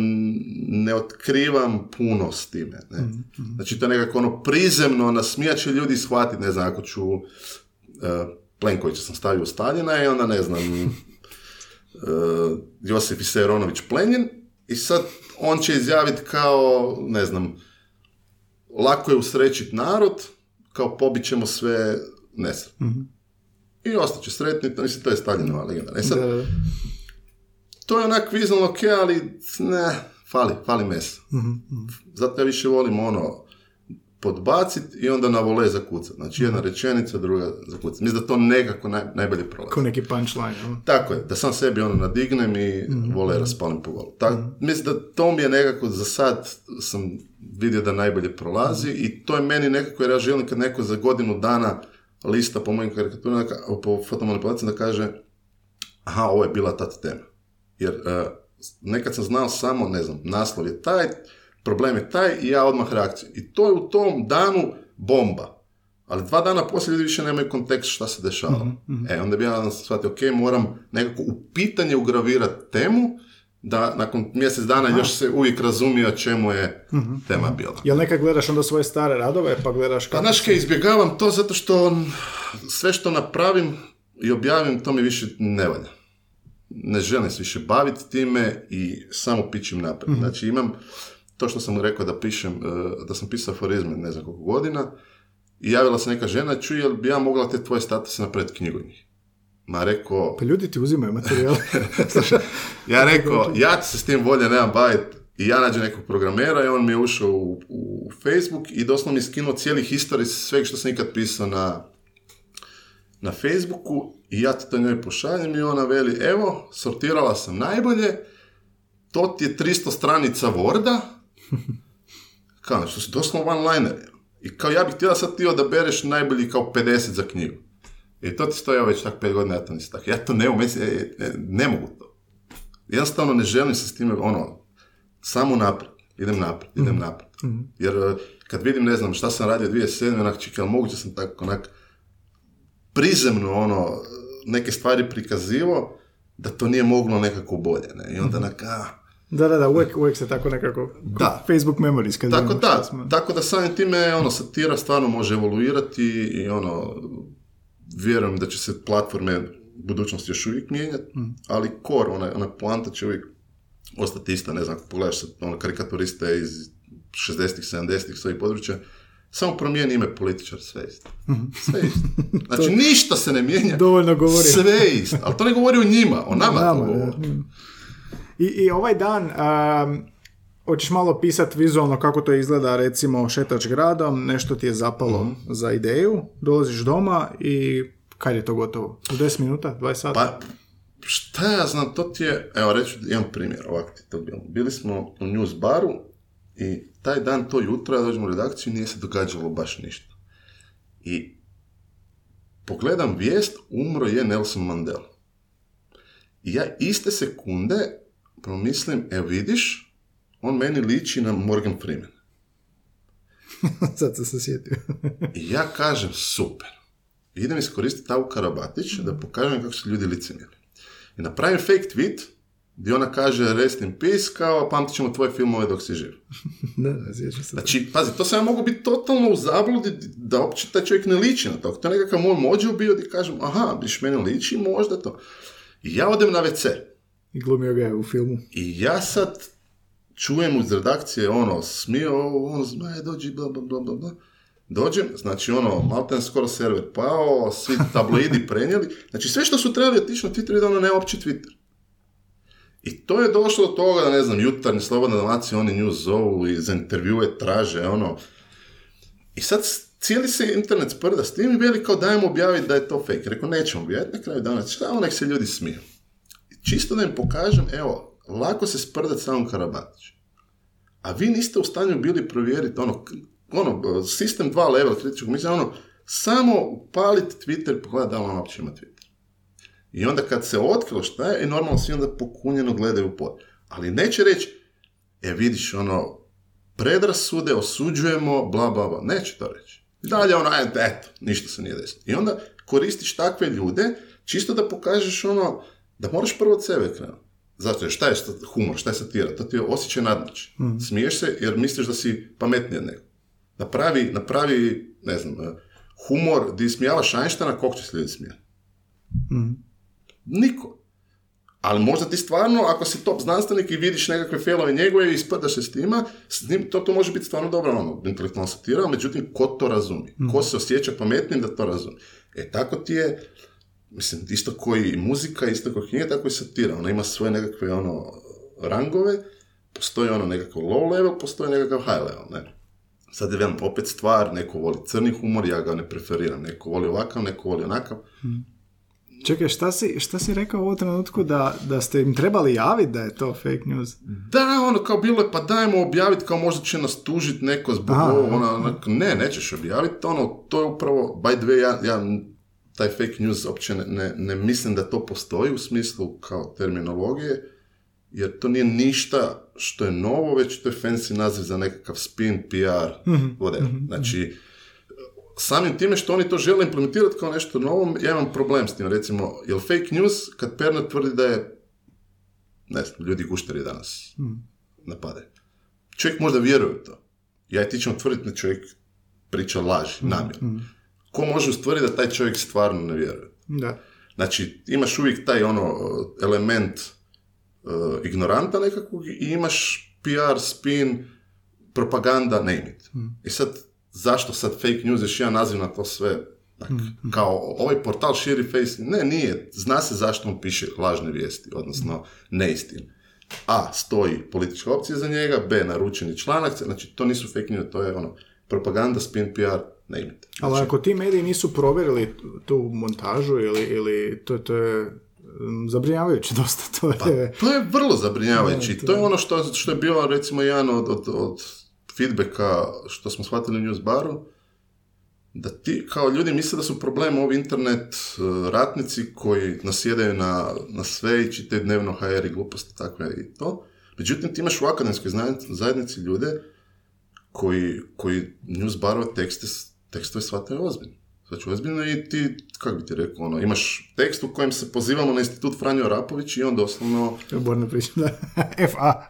ne otkrivam puno s time. Ne? Znači, to je nekako ono prizemno, nasmijat će ljudi shvatiti, ne znam, ako ću uh, Plenkovića sam stavio u Staljina i onda, ne znam, uh, Josip Iseronović Plenjin i sad on će izjaviti kao, ne znam, lako je usrećiti narod, kao pobit ćemo sve nesretno. I ostaće sretni, to, mislim, to je Staljinova legenda. E sad, Da, to je onak vizualno ok, ali ne, fali, fali mesa. Zato ja više volim ono, podbacit i onda na vole zakucat. Znači jedna rečenica, druga zakucat. Mislim da to nekako naj, najbolje prolazi. Ko neki punchline. jel? Tako je, da sam sebi ono nadignem i vole raspalim po volu. Tak, Mislim da to mi je nekako za sad sam vidio da najbolje prolazi i to je meni nekako jer ja želim kad neko za godinu dana lista po mojim karikaturama, po fotomanipulacijama da kaže aha, ovo je bila ta tema. Jer e, nekad sam znao samo, ne znam, naslov je taj, problem je taj i ja odmah reakciju. I to je u tom danu bomba. Ali dva dana poslije ljudi više nemaju kontekst šta se dešava. E, onda bi ja shvatio, ok, moram nekako u pitanje ugravirati temu, da nakon mjesec dana još se uvijek razumije o čemu je tema bila. Jel nekad gledaš onda svoje stare radove, pa gledaš Pa znaš kaj, izbjegavam to zato što sve što napravim i objavim, to mi više ne valja. Ne želim se više baviti time i samo pićem naprijed. Znači imam to što sam rekao da pišem, eh, da sam pisao aforizme ne znam koliko godina i javila se neka žena, čuj, jel bi ja mogla te tvoje statuse napraviti knjigu njih? Ma rekao, Pa ljudi ti uzimaju materijal. ja rekao, ja se s tim bolje nemam baviti. I ja nađem nekog programera i on mi je ušao u, u Facebook i doslovno mi je skinuo cijeli historij sveg što sam ikad pisao na, na Facebooku i ja ti to njoj pošaljem i ona veli, evo, sortirala sam najbolje, to ti je 300 stranica Worda, kao, znači, to su doslovno one-liner. I kao ja bih htjela sad ti odabereš najbolji kao 50 za knjigu. I to ti stoji evo već tak 5 godina, ja to nisam tako. Ja to ne mogu, meni se- e, ne mogu to. Jednostavno ne želim se s time, ono, samo naprijed, idem naprijed, idem naprijed. Jer e, kad vidim, ne znam, šta sam radio 2007. onak, čekaj, ali moguće sam tako, onak, prizemno, ono, neke stvari prikazivo, da to nije moglo nekako bolje, ne? I onda onak, a, da, da, da, uvijek, uvijek se tako nekako... Da. Facebook memories. Kad tako da, smo- tako da samim time, ono, satira stvarno može evoluirati i, ono, vjerujem da će se platforme u budućnosti još uvijek mijenjati, ali core, ona, ona poanta će uvijek ostati ista, ne znam, pogledaš sad, ono, karikaturiste iz 60-ih, 70-ih, svojih područja, samo promijeni ime političar, sve isto. Sve je isto. Znači, ništa se ne mijenja. Dovoljno govori. Sve isto. Ali to ne govori o njima, o nama, to Nama, govori. da. I, I ovaj dan, um, hoćeš malo pisati vizualno kako to izgleda, recimo šetač gradom, nešto ti je zapalo za ideju, dolaziš doma i kad je to gotovo? U 10 minuta, 20 sata? Pa, šta ja znam, to ti je, evo reću jedan primjer, ovako ti to bilo. Bili smo u news baru i taj dan, to jutro, ja dođem u redakciju i nije se događalo baš ništa. I pogledam vijest, umro je Nelson Mandela. I ja iste sekunde promislim, evo vidiš, on meni liči na Morgan Freeman. Sad sam se sjetio. I ja kažem, super. Idem iskoristiti Avu Karabatić da pokažem kako su ljudi licemjerni. I napravim fake tweet gdje ona kaže rest in peace, kao pamtit ćemo tvoje filmove dok si živ. da, da, se. Znači, pazi, to sam ja mogu biti totalno u zabludi da uopće taj čovjek ne liči na to. To je nekakav moj mođu bio gdje kažem, aha, biš meni liči, možda to. I ja odem na WC. I glumio ga je u filmu. I ja sad čujem iz redakcije ono, smio, ono, zmaj, dođi, bla, bla, bla, bla, bla. Dođem, znači ono, malten skoro server pao, svi tabloidi prenijeli. Znači sve što su trebali otići na Twitter, ide ono nema uopće Twitter. I to je došlo do toga da, ne znam, jutarnji Slobodna Dalmacija, oni nju zovu i za intervjue traže, ono. I sad cijeli se internet sprda s tim i veli kao dajmo objaviti da je to fake. Rekao, nećemo objaviti na kraju dana, šta nek se ljudi smiju. Čisto da im pokažem, evo, lako se sprdat samom Karabatić. A vi niste u stanju bili provjeriti ono, ono, sistem dva level kritičkog mislim, ono, samo upaliti Twitter, pogledati da li on uopće ima Twitter. I onda kad se otkrilo šta je, normalno svi onda pokunjeno gledaju pod. Ali neće reći, e vidiš, ono, predrasude, osuđujemo, bla, bla, bla. Neće to reći. Dalje ono, eto, ništa se nije desilo. I onda koristiš takve ljude, čisto da pokažeš ono, da moraš prvo od sebe krenuti. Zato je šta je humor, šta je satira? To ti je osjećaj nadmoći. Mm. Smiješ se jer misliš da si pametniji od nego. Napravi, napravi, ne znam, humor gdje smijavaš Einsteina, koliko će se ljudi smijati? Mm. Niko. Ali možda ti stvarno, ako si top znanstvenik i vidiš nekakve failove njegove i spadaš se s tima, s njim, to, to može biti stvarno dobro, ono, intelektualna satira, međutim, ko to razumi? Ko se osjeća pametnim da to razumi? E, tako ti je, mislim, isto koji muzika, isto koji knjiga, tako i satira. Ona ima svoje nekakve, ono, rangove, postoji ono nekakav low level, postoji nekakav high level, ne? Sad je velim, opet stvar, neko voli crni humor, ja ga ne preferiram. Neko voli ovakav, neko voli onakav. Čekaj, šta si, šta si rekao u ovom trenutku da, da ste im trebali javiti da je to fake news? Da, ono, kao bilo je, pa dajmo objaviti, kao možda će nas tužiti neko zbog ovo, ono, ne, nećeš objaviti, ono, to je upravo, by the way, ja, ja taj fake news uopće ne, ne, ne mislim da to postoji u smislu kao terminologije, jer to nije ništa što je novo, već to je fancy naziv za nekakav spin, PR, whatever. Znači, samim time što oni to žele implementirati kao nešto novo, ja imam problem s tim. Recimo, jel fake news kad Perner tvrdi da je, ne znam, ljudi guštari danas napade. Čovjek možda vjeruje u to. Ja i ti ćemo tvrditi da čovjek priča laži, namjerno. Ko može ustvrditi da taj čovjek stvarno ne vjeruje? Da. Znači, imaš uvijek taj ono element uh, ignoranta nekakvog i imaš PR, spin, propaganda, name it. I sad, zašto sad fake news, još jedan naziv na to sve, tak, kao ovaj portal širi face, ne, nije, zna se zašto on piše lažne vijesti, odnosno neistine. A, stoji politička opcija za njega, B, naručeni članak, znači to nisu fake news, to je ono, propaganda, spin, PR, name it. Ali ako ti mediji nisu provjerili tu montažu ili, ili to, to je mm, zabrinjavajuće dosta, to je... To je vrlo zabrinjavajući. Da, to- to je ono što, što je bilo recimo jedan od, od, od feedbacka što smo shvatili u news baru, da ti kao ljudi misle da su problem ovi internet eh, ratnici koji nasjedaju na, na sve i čitaju dnevno HR i gluposti takve i to. Međutim, ti imaš u akademskoj zajednici, ljude koji, koji news tekste, tekstove shvataju ozbiljno. Znači, ozbiljno i ti, kako bi ti rekao, ono, imaš tekst u kojem se pozivamo na institut Franjo Rapović i on doslovno To je Borna priča, da. FA.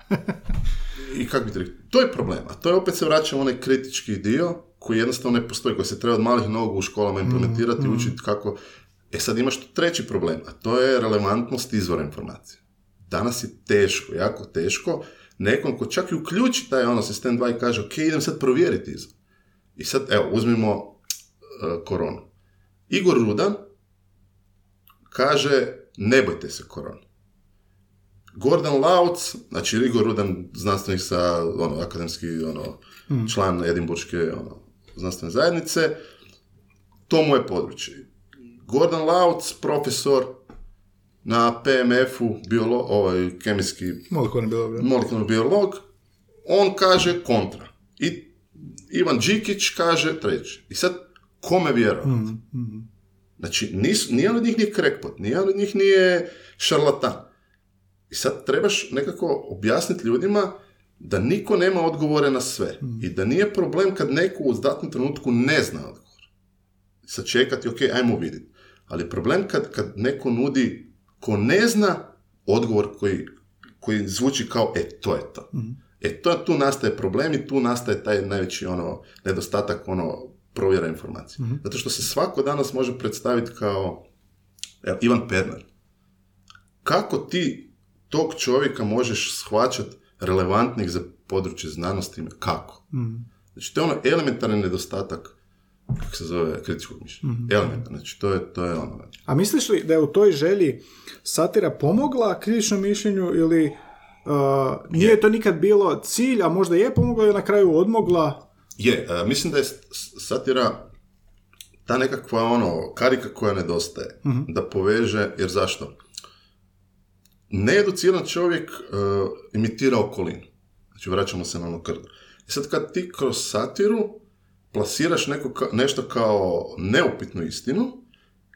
i kako bi ti rekao, to je problem. A to je opet se vraća u onaj kritički dio koji jednostavno ne postoji, koji se treba od malih nogu u školama implementirati i učiti kako... E sad imaš tu treći problem, a to je relevantnost izvora informacije. Danas je teško, jako teško, nekom ko čak i uključi taj ono sistem 2 i kaže, ok, idem sad provjeriti izvor. I sad, evo, uzmimo uh, koronu. Igor Rudan kaže, ne bojte se koronu. Gordon Lauc, znači Rigor Rudan, znanstvenik sa, ono, akademski, ono, član Edimburške, ono, znanstvene zajednice, to mu je područje. Gordon Lauc, profesor na PMF-u, biolo, ovaj, kemijski Molekularni biolog. molekularni biolog, on kaže kontra. I Ivan Đikić kaže treći. I sad, kome vjerovati? Znači, nis, nijedan od njih nije crackpot, nijedan od njih nije šarlatan. I sad trebaš nekako objasniti ljudima da niko nema odgovore na sve. I da nije problem kad neko u datnom trenutku ne zna odgovor. I sad čekati, ok, ajmo vidjeti. Ali problem kad, kad neko nudi ko ne zna odgovor koji, koji zvuči kao, e, to je to. E, to, tu nastaje problem i tu nastaje taj najveći ono, nedostatak ono, provjera informacije. Zato što se svako danas može predstaviti kao evo, Ivan Pernar. Kako ti tog čovjeka možeš shvaćati relevantnih za područje znanosti? Kako? Znači, to je ono elementarni nedostatak kako se zove, kritičkog mišljenja. Elementarno, znači, to je, to je ono. znači. A misliš li da je u toj želji satira pomogla kritičnom mišljenju ili uh, nije to nikad bilo cilj, a možda je pomogla i na kraju odmogla? Je, e, mislim da je satira ta nekakva ono, karika koja nedostaje, da poveže, jer zašto? Needuciran čovjek e, imitira okolinu. Znači, vraćamo se na ono krdo. I sad kad ti kroz satiru plasiraš neko ka- nešto kao neupitnu istinu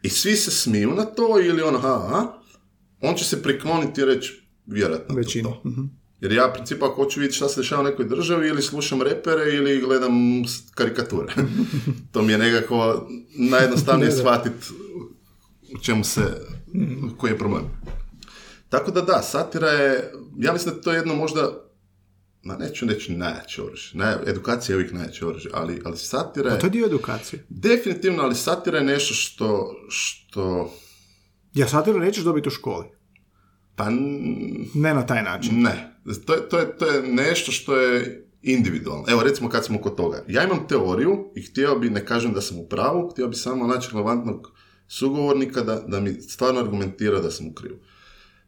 i svi se smiju na to ili ono, ha, ha, on će se prikloniti i reći, vjerojatno to Većini. to. Jer ja, u principu, ako hoću vidjeti šta se dešava u nekoj državi, ili slušam repere, ili gledam karikature. to mi je nekako najjednostavnije shvatiti u čemu se, koji je problem. Tako da da, satira je, ja mislim da je to jedno možda, ma neću reći najjače oružje, Naj, edukacija je uvijek najjače oružje, ali, ali satira A je, to je dio edukacije. definitivno, ali satira je nešto što, što, Ja satiru nećeš dobiti u školi. Pa Ne na taj način. Ne, to je, to, je, to je nešto što je individualno. Evo, recimo kad smo kod toga. Ja imam teoriju i htio bi, ne kažem da sam u pravu, htio bi samo naći relevantnog sugovornika da, da mi stvarno argumentira da sam u krivu.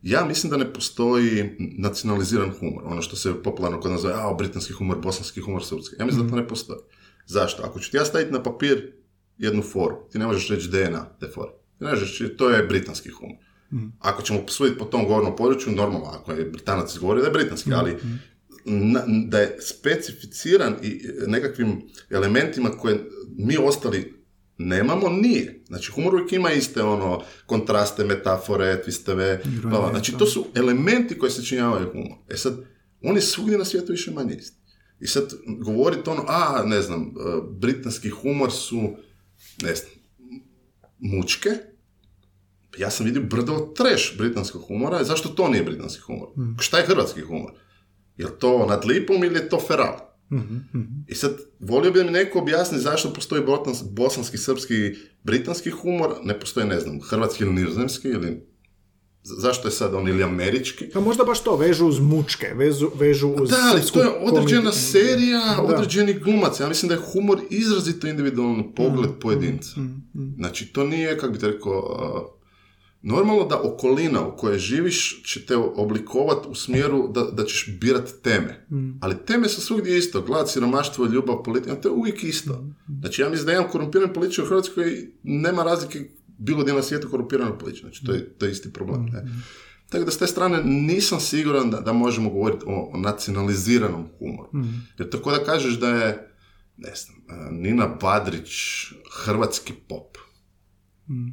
Ja mislim da ne postoji nacionaliziran humor, ono što se popularno kod nas zove, a, britanski humor, bosanski humor, srpski. Ja mislim da to ne postoji. Zašto? Ako ću ti ja staviti na papir jednu foru, ti ne možeš reći DNA te fore. Ti ne možeš reći, to je britanski humor. Ako ćemo posuditi po tom govornom području, normalno, ako je Britanac izgovorio da je britanski, ali na- da je specificiran i nekakvim elementima koje mi ostali nemamo, nije. Znači, humor uvijek ima iste ono, kontraste, metafore, twisteve, bla, bla. znači to su elementi koji se činjavaju humor. E sad, on je svugdje na svijetu više manje isti. I sad govoriti ono, a, ne znam, e, britanski humor su, ne znam, mučke, ja sam vidio brdo trash britanskog humora, zašto to nije britanski humor? Šta je hrvatski humor? Je li to nad lipom ili je to feral? I sad, volio bi da mi neko objasni zašto postoji bosanski, srpski, britanski humor, ne postoji, ne znam, hrvatski ili nizozemski, ili zašto je sad on ili američki? Pa možda baš to, vežu uz mučke, vežu, vežu uz Da, ali to je određena komediju. serija, Da. određeni glumac. Ja mislim da je humor izrazito individualan pogled pojedinca. Znači, to nije, kako bi te rekao, normalno da okolina u kojoj živiš će te oblikovati u smjeru da, da ćeš birat teme. Ali teme su svugdje isto. Glad, siromaštvo, ljubav, politika, to je uvijek isto. Znači, ja mislim da jedan korumpiran političar u Hrvatskoj nema razlike bilo gdje na svijetu korumpiranog političara. Znači, to je, to je isti problem. Ne? Tako da s te strane nisam siguran da, da možemo govoriti o, o nacionaliziranom humoru. Jer tako da kažeš da je, ne znam, e, Nina Badrić hrvatski pop.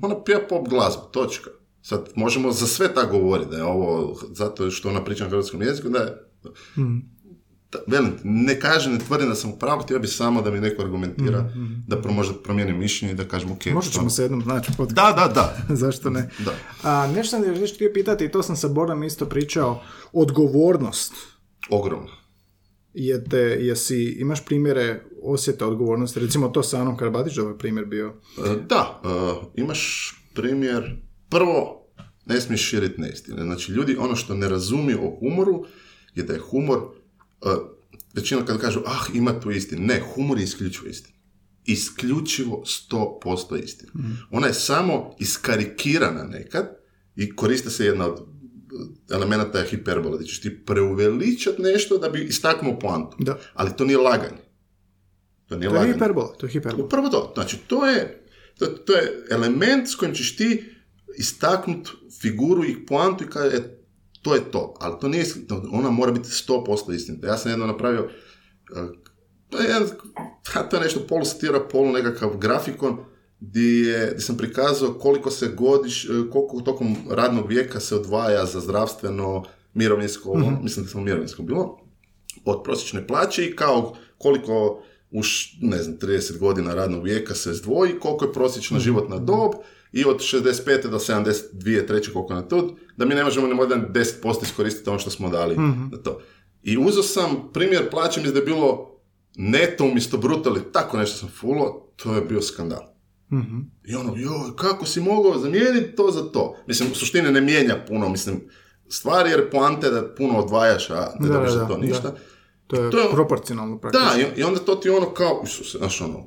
Ona pija pop glazbu, točka. Sad možemo za sve tako govoriti da je ovo zato što ona priča na hrvatskom jeziku, da je... Da, velim, ne kažem, ne tvrdim da sam u pravu, htio bi samo da mi neko argumentira, da pro, možda promijenim mišljenje i da kažem ok. Možda ćemo to- se jednom naći pod... Da, da, da. Zašto ne? Da. A, nešto sam još htio pitati, i to sam sa Borom isto pričao, odgovornost. Ogromno. Je te, jesi, imaš primjere osjete odgovornosti? Recimo to sa Anom Karabatić, ovaj primjer bio. E, Da, e, imaš primjer, prvo, ne smiješ širiti neistine. Znači, ljudi ono što ne razumiju o humoru je da je humor, e, većina kad kažu, ah, ima tu istine. Ne, humor je isključivo istina. Isključivo 100% istina. Ona je samo iskarikirana nekad i koriste se jedna od elemenata je hiperbola, da ćeš ti preuveličat nešto da bi istaknuo poantu. Da. Ali to nije laganje. To nije To je laganje. hiperbola, to je hiperbola. Upravo to. Znači, to je, to, to je element s kojim ćeš ti istaknut figuru i poantu i kada je to je to. Ali to nije, ona mora biti 100% istinita. Ja sam jedno napravio, eh, to je, jedan- to je nešto polu satira, polu nekakav grafikon, gdje, je, gdje sam prikazao koliko se godiš, eh, koliko tokom radnog vijeka se odvaja za zdravstveno, mirovinsko, mislim da sam mirovinsko bilo, od prosječne plaće i kao koliko u ne znam, 30 godina radnog vijeka se zdvoji, koliko je prosječna životna dob i od 65. do 72. treće koliko na to, da mi ne možemo ni možda 10% iskoristiti ono što smo dali na to. I uzeo sam primjer plaće, mislim da je bilo neto umjesto bruto ili tako nešto sam fulo, to je bio skandal. Mhm. I ono, joj, kako si mogao zamijeniti to za to? Mislim, u suštini ne mijenja puno, mislim, stvari jer poante je da puno odvajaš, a ne Da, da, za to da. ništa. To je, To je- proporcionalno praktično. Da, i, i onda to ti ono kao, Isuse, znaš ono,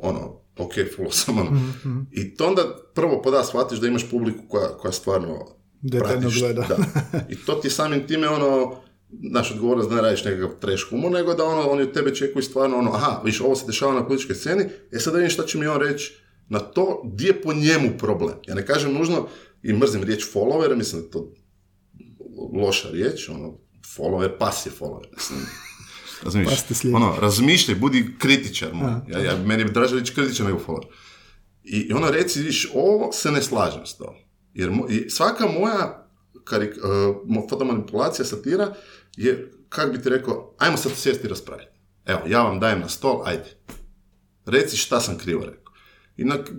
ono, ok, fulo sam ono. I to onda prvo poda shvatiš da imaš publiku koja, koja stvarno Detaljno pratiš. gleda. Da. I to ti samim time ono, naš odgovornost da ne radiš nekakav trash humor, nego da ono, oni od tebe čekuju stvarno ono, aha, viš, ovo se dešava na političkoj sceni, e sad da vidim šta će mi on reći na to, gdje je po njemu problem. Ja ne kažem nužno, i mrzim riječ follower, mislim da je to loša riječ, ono, follower, pas je follower, mislim. Razumiješ? Ono, razmišljaj, budi kritičar. Ja, ja, meni je draže reći kritičar nego follower. I, i ono reci, viš, ovo se ne slažem s to. Jer mo- i svaka moja karik, uh, mo- fotomanipulacija, satira, je, kak bi ti rekao, ajmo sad sjesti i raspraviti. Evo, ja vam dajem na stol, ajde. Reci šta sam krivo rekao. Inak,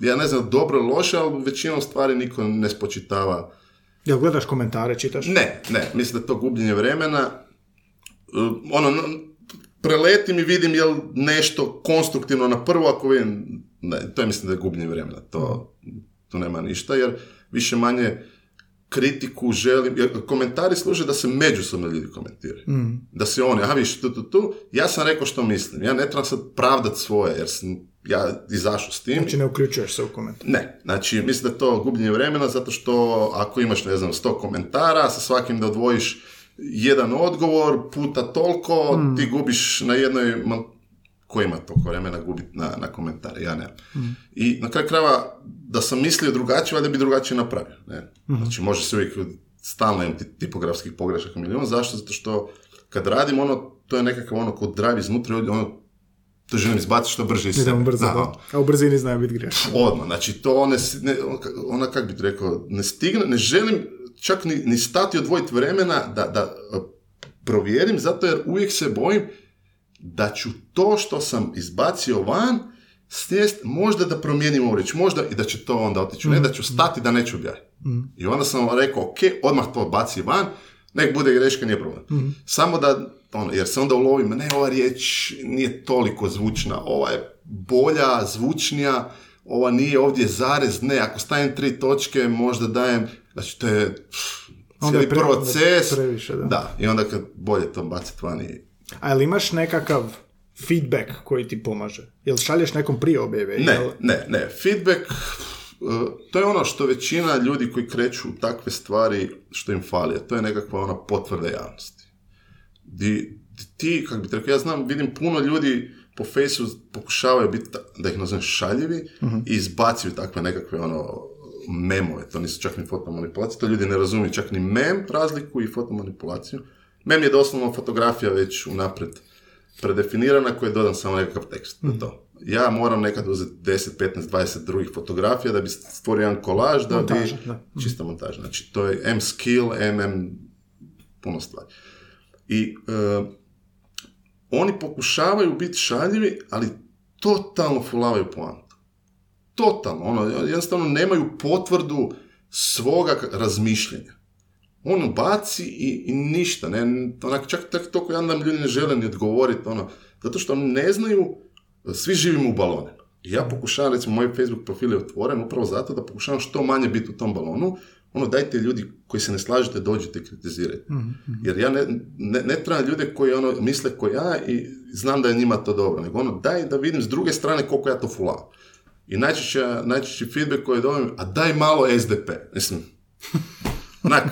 ja ne znam, dobro ili loše, ali većinom stvari niko ne spočitava. Jel gledaš komentare, čitaš? Ne, ne, mislim da je to gubljenje vremena. Uh, ono, preletim i vidim jel nešto konstruktivno na prvo, ako vidim, ne, to je mislim da je gubljenje vremena, to, tu nema ništa, jer više manje kritiku želim, jer komentari služe da se međusobno ljudi komentiraju. Da se oni, aha viš, tu, tu, tu, ja sam rekao što mislim, ja ne trebam sad pravdat svoje, jer sam ja izašao s tim. Znači ne uključuješ se u komentar. Ne, znači mislim da je to gubljenje vremena zato što ako imaš, ne znam, 100 komentara, sa svakim da odvojiš jedan odgovor puta toliko, ti gubiš na jednoj, ma, ko ima toliko vremena gubiti na, na komentare, ja ne. I na kraju krajeva, da sam mislio drugačije, valjda bi drugačije napravio. Ne? Znači može se uvijek stalno imati tipografskih pogrešaka milijun. Zašto? Zato što kad radim ono, to je nekakav ono kod drive iznutra, ono, to želim izbaciti što brže iz sebe. Idemo brzo, Da. A u brzini znaju biti grešno. Odmah, znači to ne, ne ona kak bi rekao, ne stigne, ne želim čak ni, ni stati odvojiti vremena da, da e, provjerim, zato jer uvijek se bojim da ću to što sam izbacio van snijest, možda da promijenim ovu riječ, možda i da će to onda otići, ne da ću stati da neću objaviti. I onda sam rekao, ok, odmah to baci van, nek bude greška, nije problem. Samo da, ono, jer se onda ulovim, ne, ova riječ nije toliko zvučna, ova je bolja, zvučnija, ova nije ovdje zarez, ne, ako stavim tri točke, možda dajem, znači to je Onda je pre- onda proces. previše, da. da, i onda kad bolje to baciti van i A jel imaš nekakav feedback koji ti pomaže? Jel šalješ nekom prije objave? Ne, Jel- ne, ne. Feedback, to je ono što većina ljudi koji kreću u takve stvari što im fali, to je nekakva ona potvrda javnosti. Di, di ti, kako bi rekao, ja znam, vidim puno ljudi po fejsu pokušavaju biti, da ih nazovem šaljivi i izbacuju takve nekakve ono memove, to nisu čak ni fotomanipulacije, to ljudi ne razumiju čak ni mem razliku i fotomanipulaciju. Mem je doslovno fotografija već unaprijed predefinirana koji je dodan samo nekakav tekst na to. Ja moram nekad uzeti 10, 15, 20 drugih fotografija da bi stvorio jedan kolaž, da Montaža, bi... da. Čista montaža. Znači, to je M skill, M, M puno stvari. I e, oni pokušavaju biti šaljivi, ali totalno fulavaju poantu. Totalno. Ono, jednostavno nemaju potvrdu svoga razmišljenja. On baci i, i ništa. Ne, onak, čak tak toliko jedan dan ljudi ne žele ni odgovoriti. Ono, zato što ne znaju, svi živimo u balonima. I ja pokušavam, recimo, moj Facebook profil je otvoren upravo zato da pokušavam što manje biti u tom balonu. Ono, dajte ljudi koji se ne slažete, dođite i kritizirajte. Jer ja ne, ne, ne trebam ljude koji ono, misle ko ja i znam da je njima to dobro. Nego ono, daj da vidim s druge strane koliko ja to fulavam. I najčešće, najčešći feedback koji dobijem, a daj malo SDP. Mislim, Onak,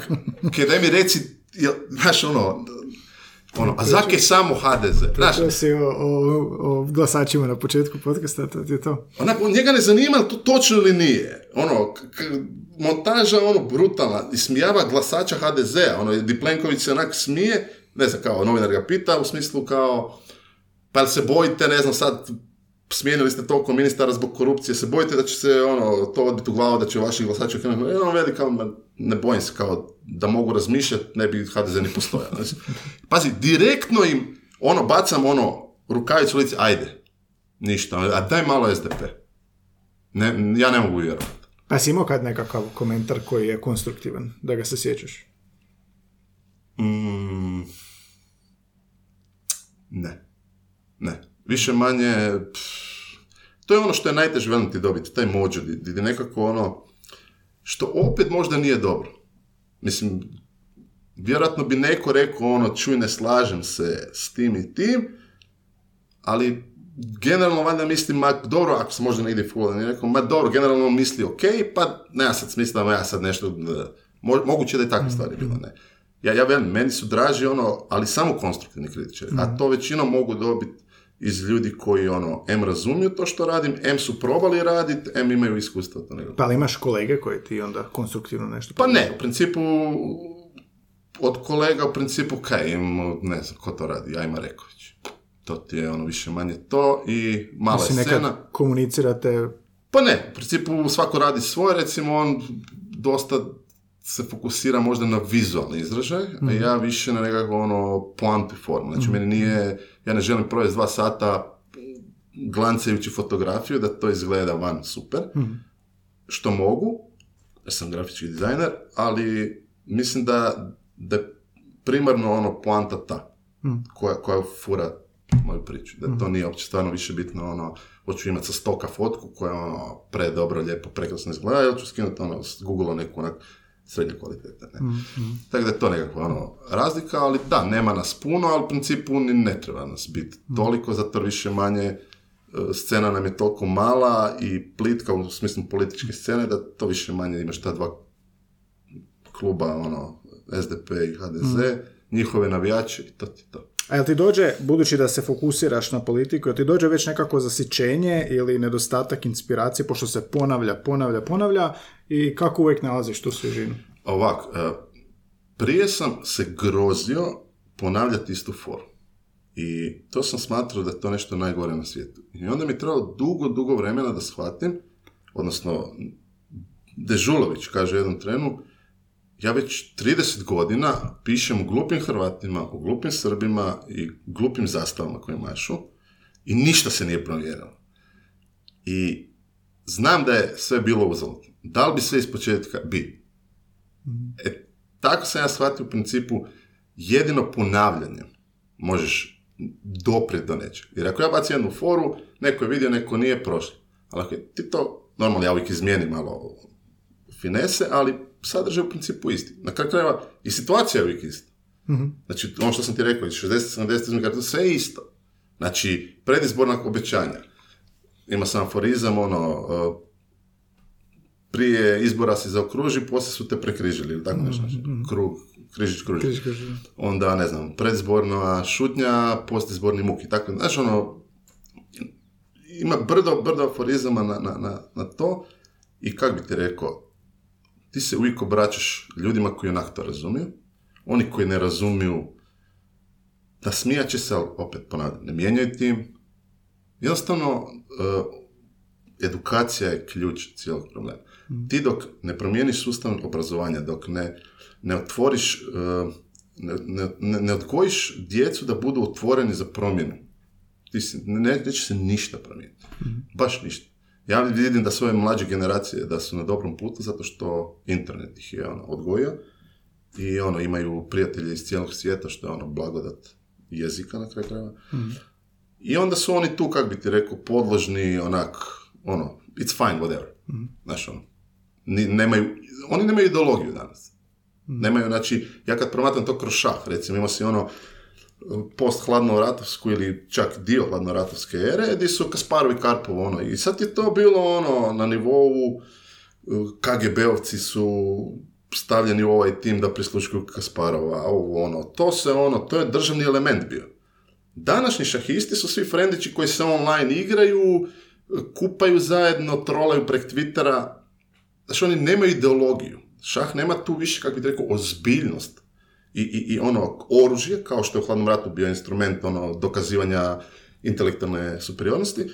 kaj daj mi reci, jel, znaš ono, ono, a zak je samo HDZ? Znaš, si o, o, o glasačima na početku podcasta, to ti je to. Onak, njega ne zanima li to točno ili nije. Ono, k- k- montaža ono brutalna, ismijava glasača HDZ-a, ono, di Plenković se onak smije, ne znam, kao novinar ga pita, u smislu kao, pa se bojite, ne znam, sad smijenili ste toliko ministara zbog korupcije, se bojite da će se ono, to odbiti u glavu, da će vaši glasači krenuti, e, on veli kao, "Ma, ne bojim se, kao, da mogu razmišljati, ne bi HDZ ni postojao. Znači, pazi, direktno im, ono, bacam ono, rukavicu u lice, ajde, ništa, a daj malo SDP. Ne, ja ne mogu vjerovati. A si imao kad nekakav komentar koji je konstruktivan, da ga se sjećaš? Mm, ne. Ne. Više manje, pff, to je ono što je najteže velim ti dobiti, taj di, di nekako ono, što opet možda nije dobro. Mislim, vjerojatno bi neko rekao ono, čuj ne slažem se s tim i tim, ali generalno valjda mislim, ma dobro, ako se možda negdje fula, nije rekao, ma dobro, generalno misli ok, pa nema sad smisla ja sad nešto, da- mo- moguće da je takve stvari bilo, ne. Ja, ja velim, meni su draži ono, ali samo konstruktivni kritičari, a to većinom mogu dobiti iz ljudi koji ono, M razumiju to što radim, M su probali raditi, M imaju iskustva to nego. Pa ali imaš kolege koji ti onda konstruktivno nešto... Pa ne, u principu od kolega u principu kaj imamo, ne znam, ko to radi, ja ima Reković. To ti je ono više manje to i mala Mislim, nekad scena. komunicirate... Pa ne, u principu svako radi svoje, recimo on dosta se fokusira možda na vizualni izražaj, a ja više na nekako ono poantu i formu. Znači meni nije, ja ne želim provesti dva sata glancajući fotografiju da to izgleda van super, što mogu, jer sam grafički dizajner, ali mislim da, da je primarno ono poanta ta, koja, koja fura moju priču. Da to nije uopće stvarno više bitno ono, hoću imati sa stoka fotku koja ono predobro, lijepo, prekrasno izgleda, ili ću skinuti ono s Google neku onak srednje kvalitete. Ne? Tako da je to nekakva ono, razlika, ali da, nema nas puno, ali u principu ni ne treba nas biti toliko, zato više manje e, scena nam je toliko mala i plitka u smislu političke scene da to više manje imaš ta dva kluba, ono, SDP i HDZ, njihove navijače i to ti to. A jel ti dođe, budući da se fokusiraš na politiku, jel ti dođe već nekako zasićenje ili nedostatak inspiracije, pošto se ponavlja, ponavlja, ponavlja i kako uvijek nalaziš tu svježinu? Ovak, e, prije sam se grozio ponavljati istu foru. I to sam smatrao da je to nešto najgore na svijetu. I onda mi je trebalo dugo, dugo vremena da shvatim, odnosno Dežulović kaže jednom trenu, ja već 30 godina pišem u glupim Hrvatima, u glupim Srbima i glupim zastavama koje mašu i ništa se nije promijenilo. I znam da je sve bilo uzalud. Da li bi sve iz početka? Bi. E, tako sam ja shvatio u principu jedino ponavljanjem možeš doprijeti do nečeg. Jer ako ja bacim jednu foru, neko je vidio, neko nije prošlo. Ali ako je ti to, normalno ja uvijek izmijenim malo finese, ali sadržaj u principu isti. Na kraju krajeva i situacija je uvijek ista. Znači, ono što sam ti rekao, iz 60, 70, uzmi kartu, sve je isto. Znači, predizborna obećanja. Ima sam aforizam, ono, uh, prije izbora si zaokruži, poslije su te prekrižili, ili tako nešto. Znači, krug, križić, kružić. Onda, ne znam, predizborna šutnja, postizborni muk i tako. Znaš, ono, ima brdo, brdo aforizama na, na, na, na to i kak bi ti rekao, ti se uvijek obraćaš ljudima koji onak to razumiju, oni koji ne razumiju, da smijat će se, ali opet ponavljam, ne mijenjaju tim. Jednostavno, eh, edukacija je ključ cijelog problema. Ti dok ne promijeniš sustav obrazovanja, dok ne, ne otvoriš, eh, ne, ne, ne, odgojiš djecu da budu otvoreni za promjenu, ti si, ne, neće se ništa promijeniti. Baš ništa. Ja vidim da svoje mlađe generacije da su na dobrom putu zato što internet ih je ono, odgojio i ono, imaju prijatelje iz cijelog svijeta što je ono blagodat jezika na kraju krajeva. I onda su oni tu, kak bi ti rekao, podložni, onak, ono, it's fine, whatever. Znaš, ono, ni- nemaju, oni nemaju ideologiju danas. Nemaju, znači, ja kad promatram to kroz šah, recimo, ima si ono, post hladnoratovsku ili čak dio hladnoratovske ere, gdje su Kasparov i Karpov, ono, i sad je to bilo, ono, na nivou, uh, KGB-ovci su stavljeni u ovaj tim da prisluškuju Kasparova, ovo ono, to se ono, to je državni element bio. Današnji šahisti su svi frendići koji se online igraju, kupaju zajedno, trolaju prek Twittera, znači oni nemaju ideologiju. Šah nema tu više, kako bih rekao, ozbiljnost. I, i, I ono, oružje, kao što je u hladnom ratu bio instrument ono, dokazivanja intelektualne superiornosti,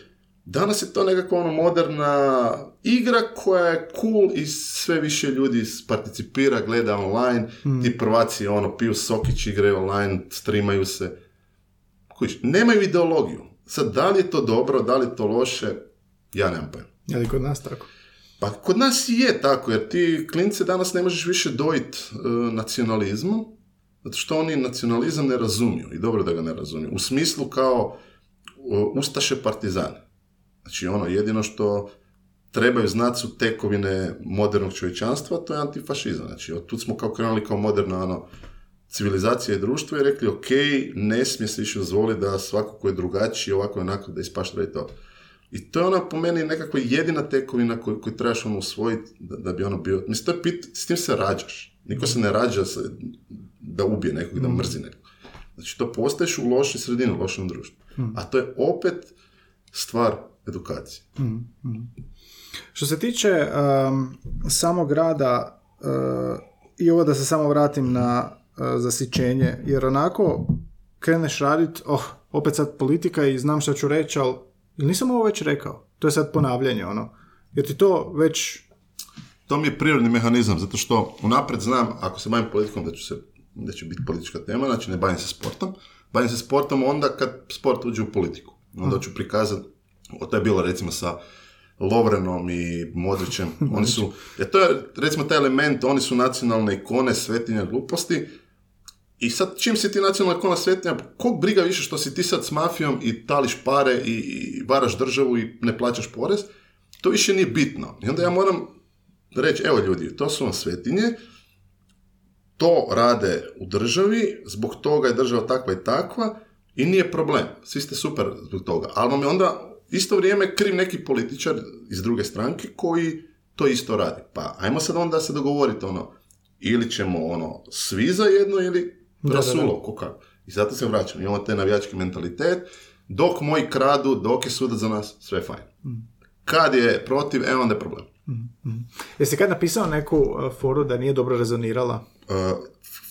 Danas je to nekakva ono moderna igra koja je cool i sve više ljudi participira, gleda online, mm. ti prvaci ono, piju sokić, igraju online, streamaju se. Kuć, nemaju ideologiju. Sad, da li je to dobro, da li je to loše, ja nemam pojma. Je li kod nas tako? Pa kod nas je tako, jer ti klince danas ne možeš više dojiti uh, nacionalizmom, zato što oni nacionalizam ne razumiju i dobro da ga ne razumiju. U smislu kao uh, ustaše partizane. Znači ono, jedino što trebaju znati su tekovine modernog čovječanstva, to je antifašizam. Znači, od tu smo kao krenuli kao moderna ono, civilizacija i društvo i rekli, ok, ne smije se više dozvoliti da svako ko je drugačiji, ovako je onako, da ispaštra i to. I to je ona po meni nekakva jedina tekovina koju, koju trebaš ono usvojiti da, da, bi ono bio... Mislim, to je pit, s tim se rađaš. Niko se ne rađa se, da ubije nekog, da mm. mrzi nekog. Znači, to postaješ u lošoj sredini, u lošem društvu. Mm. A to je opet stvar edukacije. Mm. Što se tiče um, samog rada uh, i ovo da se samo vratim na uh, zasićenje, jer onako kreneš radit, oh, opet sad politika i znam što ću reći, ali nisam ovo već rekao. To je sad ponavljanje, ono. Jer ti to već... To mi je prirodni mehanizam, zato što unaprijed znam, ako se bavim politikom, da ću se da će biti politička tema, znači ne bavim se sportom. Bavim se sportom onda kad sport uđe u politiku. Onda ću prikazati to je bilo recimo sa Lovrenom i Modrićem. Oni su, jer to je recimo taj element, oni su nacionalne ikone, svetinja gluposti. I sad čim si ti nacionalna ikona svetinja, kog briga više što si ti sad s mafijom i tališ pare i, i varaš državu i ne plaćaš porez, to više nije bitno. I onda ja moram reći, evo ljudi, to su vam svetinje, to rade u državi, zbog toga je država takva i takva i nije problem. Svi ste super zbog toga. Ali vam je onda isto vrijeme kriv neki političar iz druge stranke koji to isto radi. Pa ajmo sad onda se dogovoriti ono, ili ćemo ono svi za jedno ili rasulo, koka. I zato se vraćam, imamo taj navijački mentalitet, dok moji kradu, dok je sudac za nas, sve je fajn. Kad je protiv, e onda je problem. Mm-hmm. Jesi kad napisao neku uh, foru da nije dobro rezonirala? Uh,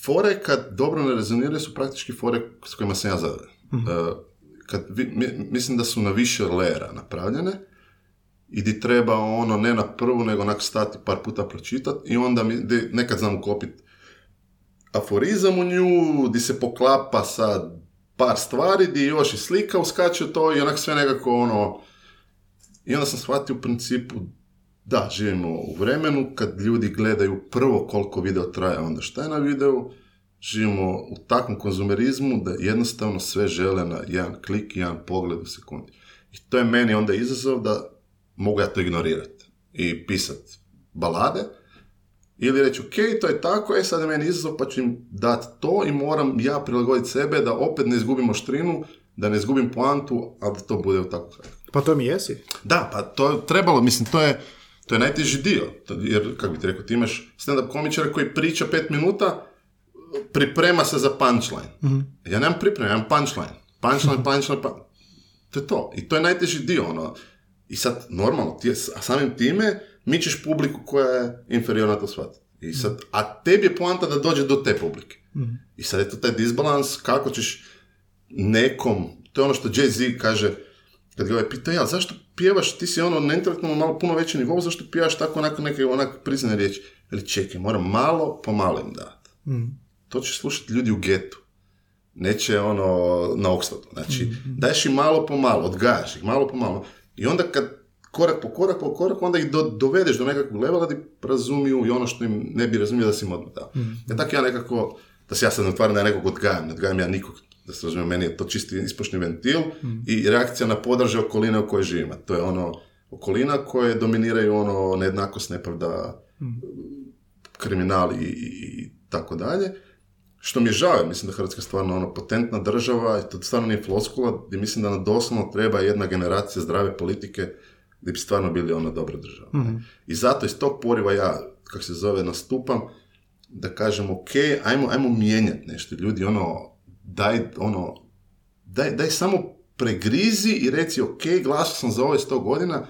fore kad dobro ne rezoniraju su praktički fore s kojima sam ja zadovoljan. mm Uh, kad mislim da su na više lera napravljene i di treba ono ne na prvu nego onak stati par puta pročitati i onda mi, nekad znam ukopiti aforizam u nju, di se poklapa sa par stvari, di još i slika uskače to i onak sve nekako ono i onda sam shvatio u principu da, živimo u vremenu kad ljudi gledaju prvo koliko video traje, onda šta je na videu, živimo u takvom konzumerizmu da jednostavno sve žele na jedan klik jedan pogled u sekundi. I to je meni onda izazov da mogu ja to ignorirati i pisati balade ili reći ok, to je tako, e sad je meni izazov pa ću im dati to i moram ja prilagoditi sebe da opet ne izgubimo štrinu, da ne izgubim poantu, a da to bude u tako Pa to mi jesi. Da, pa to je trebalo, mislim, to je, to je najteži dio. Jer, kako bi ti rekao, ti imaš stand-up komičara koji priča pet minuta, priprema se za punchline. Mm-hmm. Ja nemam pripreme, ja imam punchline. Punchline, punchline, pa... To je to. I to je najteži dio, ono. I sad, normalno, ti, a samim time, mičeš publiku koja je inferiorna to shvatiti. I sad, a tebi je poanta da dođe do te publike. Mm-hmm. I sad je to taj disbalans, kako ćeš nekom, to je ono što Jay-Z kaže, kad ga ovaj pita, ja, zašto pjevaš, ti si ono na intelektualno malo puno veći nivou, zašto pjevaš tako onako neke onak priznane riječi? Ili čekaj, moram malo po malo im dati. Mm to će slušati ljudi u getu. Neće ono na Oxfordu. Znači, mm-hmm. daješ im malo po malo, odgajaš ih malo po malo. I onda kad korak po korak po korak, onda ih do, dovedeš do nekakvog levela da razumiju i ono što im ne bi razumio da si im odmah dao. Mm-hmm. Ja tako ja nekako, da se ja sad ne otvaram da ja nekog odgajam, ne odgajam ja nikog, da se razumije, meni je to čisti ispušni ventil mm-hmm. i reakcija na podraže okoline u kojoj živimo. To je ono okolina koje dominiraju ono nejednakost, nepravda, mm-hmm. kriminal i, i tako dalje. Što mi je žao, mislim da Hrvatska je stvarno ono potentna država i to stvarno nije floskula, gdje mislim da nam doslovno treba jedna generacija zdrave politike da bi stvarno bili ona dobra država. Mhm. I zato iz tog poriva ja, kako se zove, nastupam da kažemo, ok, ajmo, ajmo mijenjati nešto. Ljudi, ono, daj, ono, daj, daj samo pregrizi i reci, ok, glasao sam za ove sto godina,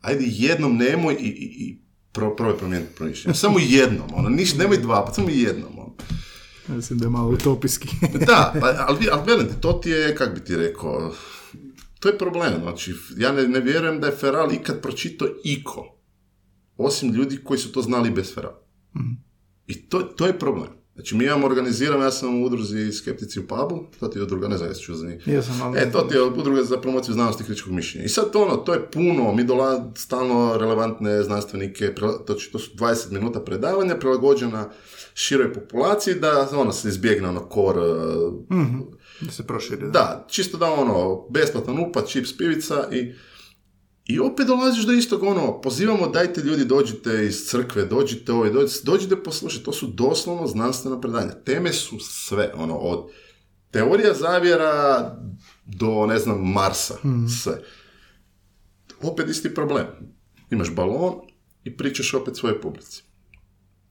ajde jednom nemoj i, i, i pro, probaj promijeniti promišljanje. Samo jednom, ono, niš, nemoj dva, pa samo jednom, ono. Mislim da je malo utopijski. da, pa, ali, ali velim to ti je, kak bi ti rekao, to je problem. Znači, ja ne, ne vjerujem da je Feral ikad pročitao iko, osim ljudi koji su to znali bez Feral. I to, to je problem. Znači, mi imamo organizirano, ja sam u udruzi Skeptici u pubu, to ti je udruga, ne znam jesi čuo za njih. Jesam, ali- E, to ti je udruga za promociju znanosti i kritičkog mišljenja. I sad ono, to je puno, mi dola stalno relevantne znanstvenike, to, će- to su 20 minuta predavanja, prilagođena široj populaciji, da ono se izbjegne ono kor, Da se proširi. Da. da, čisto da ono, besplatan upad, čips, pivica i i opet dolaziš do istog ono, pozivamo dajte ljudi dođite iz crkve, dođite ovaj, dođite, dođite poslušati, to su doslovno znanstvena predanja. Teme su sve, ono, od teorija zavjera do, ne znam, Marsa, sve. Opet isti problem. Imaš balon i pričaš opet svoje publici.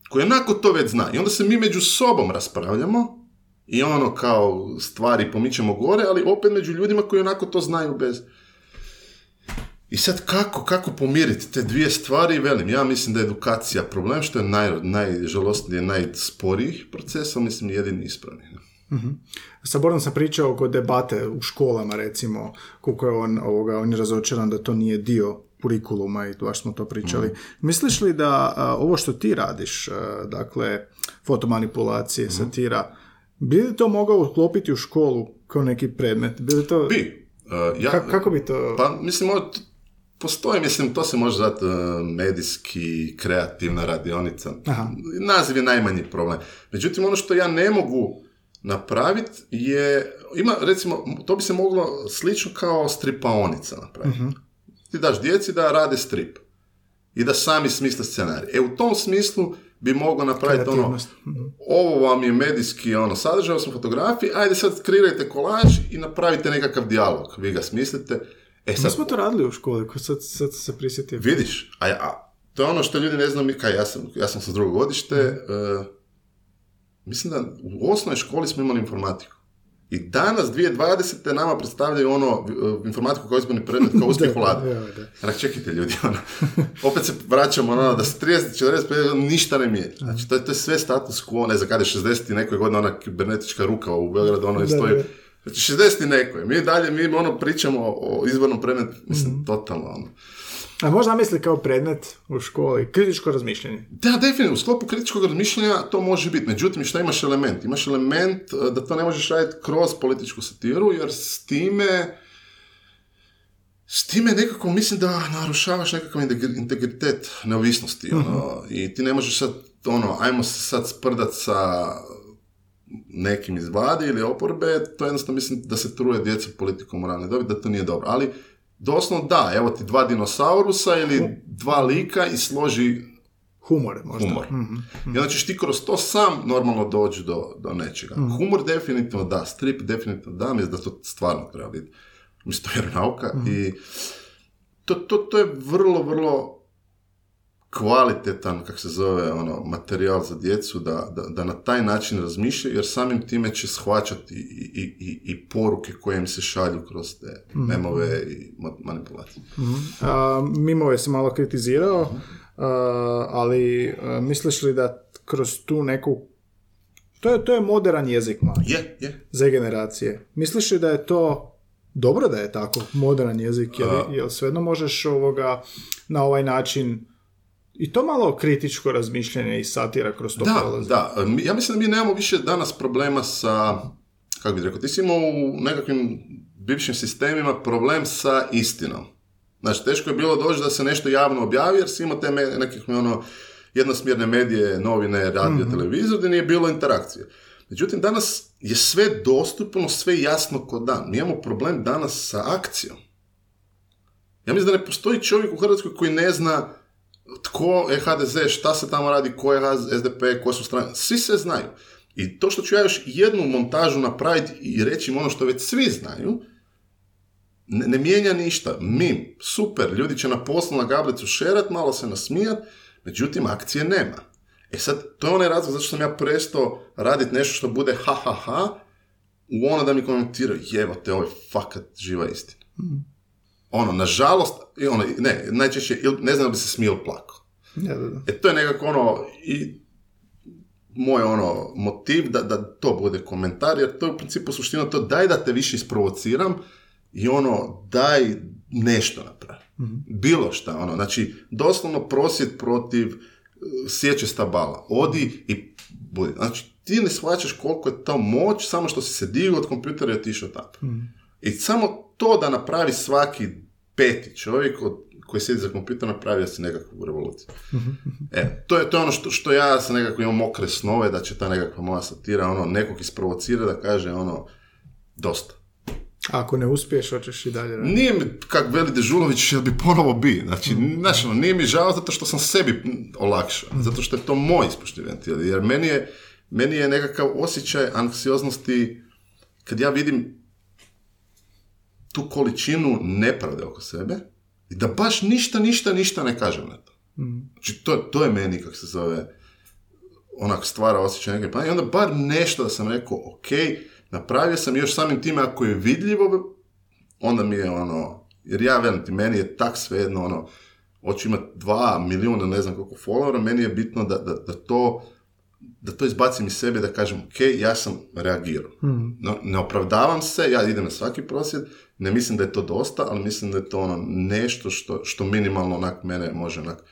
Koji onako to već zna. I onda se mi među sobom raspravljamo i ono kao stvari pomičemo gore, ali opet među ljudima koji onako to znaju bez... I sad kako, kako pomiriti te dvije stvari, velim, ja mislim da je edukacija problem, što je naj, najžalostnije, najsporijih procesa, mislim jedini ispravni. Sa Borom sam pričao oko debate u školama, recimo, koliko je on, ovoga, on je razočaran da to nije dio kurikuluma i baš smo to pričali. Misliš li da a, ovo što ti radiš, a, dakle, fotomanipulacije, satira, bi li to mogao uklopiti u školu kao neki predmet? Bi li to... Bi. uh, ja, Ka- kako bi to... Pa, mislim, ovo t- postoji, mislim, to se može zvati uh, medijski, kreativna radionica. Aha. Naziv je najmanji problem. Međutim, ono što ja ne mogu napraviti je, ima, recimo, to bi se moglo slično kao stripaonica napraviti. Ti daš djeci da rade strip i da sami smisle scenarij. E, u tom smislu bi moglo napraviti ono. Mhm. ovo vam je medijski ono, sadržaj, ovo su fotografije, ajde sad kreirajte kolaž i napravite nekakav dijalog. Vi ga smislite. E Mi sad, smo to radili u školi, ko sad, sad se prisjetio. vidiš, a, a to je ono što ljudi ne znaju, mi kaj, ja sam, ja sam sa drugog godište, e, mislim da u osnovnoj školi smo imali informatiku. I danas, 2020. nama predstavljaju ono, e, informatiku kao izborni predmet, kao uspjeh Da, vlade. da, da. Onak, čekajte ljudi, ono, opet se vraćamo ono, da se 30, 40, ništa ne mijenja. Znači, to je, to je sve status quo, ne znam kada je 60 i nekoj godine ona kibernetička ruka u Beogradu, ono, Da, stoji. da. Znači, 60 i nekoj. Mi dalje, mi ono pričamo o izbornom predmetu, mislim, totalno, ono. A možda misli kao predmet u školi, kritičko razmišljanje. Da, definitivno, u sklopu kritičkog razmišljanja to može biti. Međutim, šta imaš element? Imaš element eh, da to ne možeš raditi kroz političku satiru, jer s time s time nekako mislim da narušavaš nekakav integri- integritet neovisnosti. Ono, I ti ne možeš sad, ono, ajmo se sad sprdat sa nekim iz vlade ili oporbe, to jednostavno mislim da se truje djeca politikom moralne dobi, da to nije dobro. Ali doslovno da, evo ti dva dinosaurusa ili dva lika i složi Humor možda. humor. I onda ćeš ti kroz to sam normalno doći do, do nečega. Humor definitivno da, strip definitivno da, mislim da to stvarno treba biti. Mislim, to je vjeronauka i to, to, to je vrlo, vrlo kvalitetan, kak se zove, ono, materijal za djecu da, da, da na taj način razmišljaju, jer samim time će shvaćati i, i, i, i poruke koje im se šalju kroz te memove i ma- manipulacije. A, Mimove sam malo kritizirao, a, ali a, misliš li da kroz tu neku... To je, to je modern jezik mlađi Je, je. za generacije. Misliš li da je to dobro da je tako modern jezik, jer, jer svejedno možeš ovoga na ovaj način i to malo kritičko razmišljanje i satira kroz to Da, prolazi. da. Ja mislim da mi nemamo više danas problema sa, kako bih rekao, ti si imao u nekakvim bivšim sistemima problem sa istinom. Znači, teško je bilo doći da se nešto javno objavi, jer si imao te me- nekakve ono, jednosmjerne medije, novine, radio, televizor, gdje nije bilo interakcije. Međutim, danas je sve dostupno, sve jasno ko dan. Mi imamo problem danas sa akcijom. Ja mislim da ne postoji čovjek u Hrvatskoj koji ne zna tko je HDZ, šta se tamo radi, ko je SDP, koje su strane. Svi se znaju. I to što ću ja još jednu montažu napraviti i reći im ono što već svi znaju, ne, ne mijenja ništa. Mim, super, ljudi će na poslu na gablicu šerat, malo se nasmijat, međutim akcije nema. E sad, to je onaj razlog zašto sam ja prestao raditi nešto što bude ha ha ha, u ono da mi komentiraju, jevo te, ovo je fakat živa istina. Ono, nažalost, i ono, ne, najčešće, ne znam da bi se smio plakao. Ja, da, da. E to je nekako ono, i moj ono motiv da, da to bude komentar, jer to je u principu suština to daj da te više isprovociram i ono daj nešto napravi. Bilo šta, ono, znači doslovno prosvjed protiv uh, sjeće stabala. Odi i budi. Znači ti ne shvaćaš koliko je to moć samo što si se digao od kompjutera i otišao tamo. I samo to da napravi svaki peti čovjek od, koji sjedi za kompjuter napravio si nekakvu revoluciju. E, to je, to je ono što, što ja sam nekako imam mokre snove da će ta nekakva moja satira ono, nekog isprovocira da kaže ono, dosta. Ako ne uspiješ, hoćeš i dalje raditi. Nije mi, kak veli Dežulović, jel bi ponovo bi. Znači, znaš, ono, nije mi žao zato što sam sebi olakšao. Zato što je to moj ispušni ventil. Jer meni je, meni je nekakav osjećaj anksioznosti kad ja vidim tu količinu nepravde oko sebe i da baš ništa, ništa, ništa ne kažem na to. Znači, to, to je meni, kako se zove, onak stvara osjećaj neke pa i onda bar nešto da sam rekao, ok, napravio sam još samim time ako je vidljivo, onda mi je ono, jer ja velim ti, meni je tak svejedno, ono, hoću imati dva milijuna, ne znam koliko followera, meni je bitno da, da, da to da to izbacim iz sebe, da kažem, ok, ja sam reagirao. No, ne opravdavam se, ja idem na svaki prosvjed, ne mislim da je to dosta, ali mislim da je to ono nešto što, što minimalno onak mene može onak,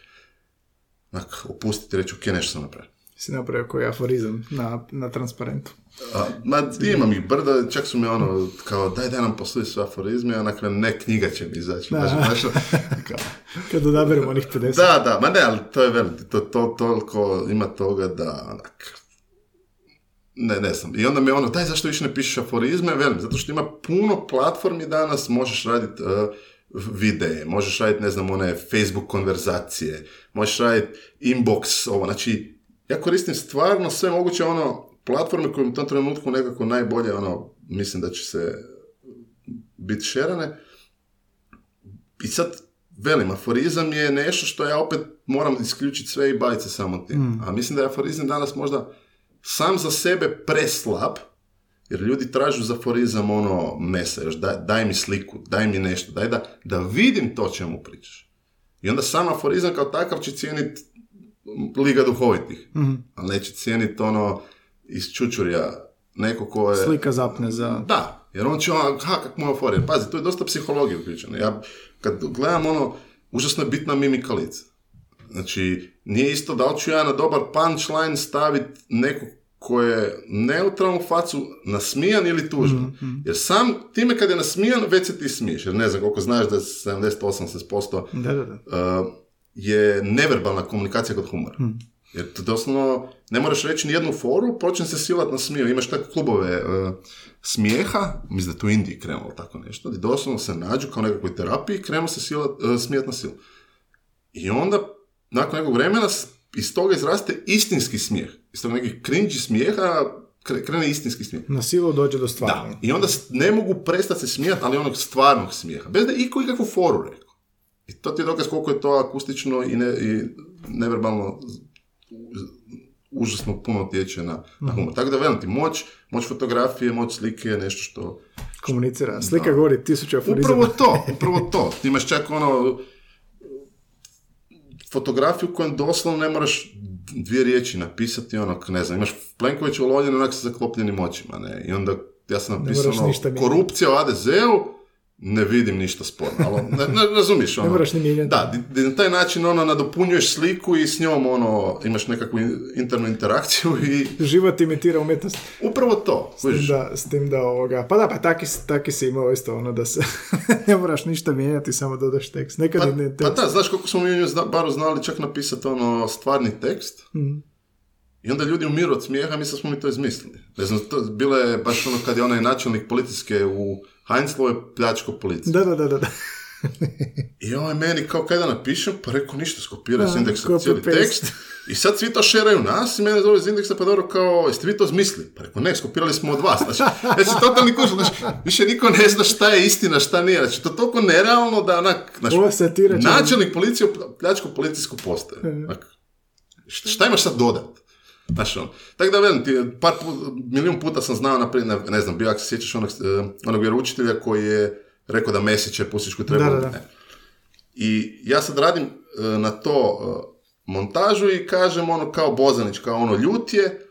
onak opustiti i reći, ok, nešto sam napravio. Si napravio koji aforizam na, na transparentu. A, ma, imam ih brda, čak su mi ono, kao, daj, daj nam posluji sve aforizme, onak, ne, knjiga će mi izaći. Znaš, znaš, kao, Kad odaberemo onih 50. da, da, ma ne, ali to je veliki, to, to, toliko ima toga da, onak, ne, ne znam. I onda mi je ono, daj, zašto više ne pišeš aforizme? Velim, zato što ima puno platformi danas, možeš raditi uh, videe, možeš raditi, ne znam, one Facebook konverzacije, možeš raditi inbox, ovo, znači, ja koristim stvarno sve moguće ono platforme koje u tom trenutku nekako najbolje ono mislim da će se biti šerane. I sad velim, aforizam je nešto što ja opet moram isključiti sve i baviti se samo tim. A mislim da je aforizam danas možda sam za sebe preslab, jer ljudi tražu za aforizam ono mesa, još daj, daj mi sliku, daj mi nešto, daj da, da vidim to čemu pričaš. I onda sam aforizam kao takav će cijeniti Liga duhovitih, ali neće cijeniti ono iz čučurja neko ko je... Slika zapne za... Da, jer on će ono, ha, kak moj aforizam. Pazi, to je dosta psihologije uključeno. Ja, kad gledam ono, užasno je bitna mimika lica. Znači, nije isto da li ću ja na dobar punchline staviti nekog ko je neutralnu facu nasmijan ili tužan. Jer sam time kad je nasmijan, već se ti smiješ. Jer ne znam koliko znaš da je 70-80% Da, da, da. uh, je neverbalna komunikacija kod humora. Jer to doslovno ne moraš reći ni jednu foru, počne se silat na smiju. Imaš takve klubove uh, smijeha, mislim da je tu u Indiji krenulo tako nešto, gdje doslovno se nađu kao nekakvoj terapiji, krenu se silat, uh, smijat na silu. I onda, nakon nekog vremena, iz toga izraste istinski smijeh. Iz toga nekih cringy smijeha kre- krene istinski smijeh. Na silu dođe do Da, stvarnog. i onda ne mogu prestati se smijati, ali onog stvarnog smijeha. Bez da je iko ikakvu foru rekao. I to ti je dokaz koliko je to akustično i, ne, i neverbalno užasno puno utječe na, na humor. Tako da velim ti, moć, moć fotografije, moć slike je nešto što... Komunicira. Slika govori tisuću aforizama. Upravo to, upravo to. Ti imaš čak ono fotografiju kojem doslovno ne moraš dvije riječi napisati, ono, ne znam, imaš Plenković u onak sa zaklopljenim očima, ne, i onda ja sam napisao, ono, korupcija u ADZ-u, ne vidim ništa sporno, ali ne, ne razumiješ, ono. Ne moraš ni mijenjati. Da, na taj način, ono, nadopunjuješ sliku i s njom, ono, imaš nekakvu in- internu interakciju i Život imitira umjetnost. upravo to, S tim da, s tim da ovoga, pa da, pa taki, taki si imao isto ono da se ne moraš ništa mijenjati, samo dodaš tekst. Nekad Pa, ne pa tekst. da, znaš koliko smo mi zna- baru znali čak napisati ono stvarni tekst. Mhm. I onda ljudi umiru od smijeha, mislim smo mi to izmislili. Ne znam, to bilo je baš ono kad je onaj načelnik policijske u Heinzlovu je pljačko policije. Da, da, da, da. I on je meni kao kaj da napišem, pa rekao ništa, skopiraj s indeksa cijeli paste. tekst. I sad svi to šeraju nas i mene zove iz indeksa, pa dobro kao, jeste vi to zmislili? Pa rekao, ne, skopirali smo od vas. Znači, znači totalni kužel, znači, više niko ne zna šta je istina, šta nije. Znači, to je toliko nerealno da, onak, znači, načelnik policije pljačko policijsku postaju. Onak, Š- Šta imaš sad dodat? Znaš, on. Tako da velim ti, par pu- milijun puta sam znao, naprijed, ne, ne znam, bio ako se sjećaš onog, eh, onog vjeroučitelja koji je rekao da Mesića je pustiš koji treba. Da, da, da. Ne. I ja sad radim e, na to e, montažu i kažem ono kao Bozanić, kao ono ljut je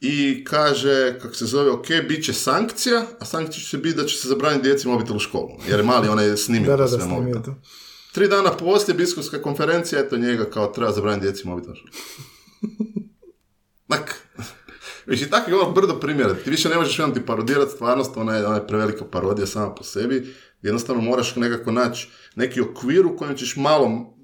i kaže, kako se zove, ok, bit će sankcija, a sankcija će biti da će se zabraniti djeci mobitel u školu, jer je mali onaj snimio Da, da, da, sve snimio mobitel. to. Tri dana poslije biskupska konferencija, eto njega kao treba zabraniti djeci mobitel u školu. Mak, Viš, i tako je ono brdo primjera. Ti više ne možeš ono ti parodirati stvarnost, ona je, ona je prevelika parodija sama po sebi. Jednostavno moraš nekako naći neki okvir u kojem ćeš malo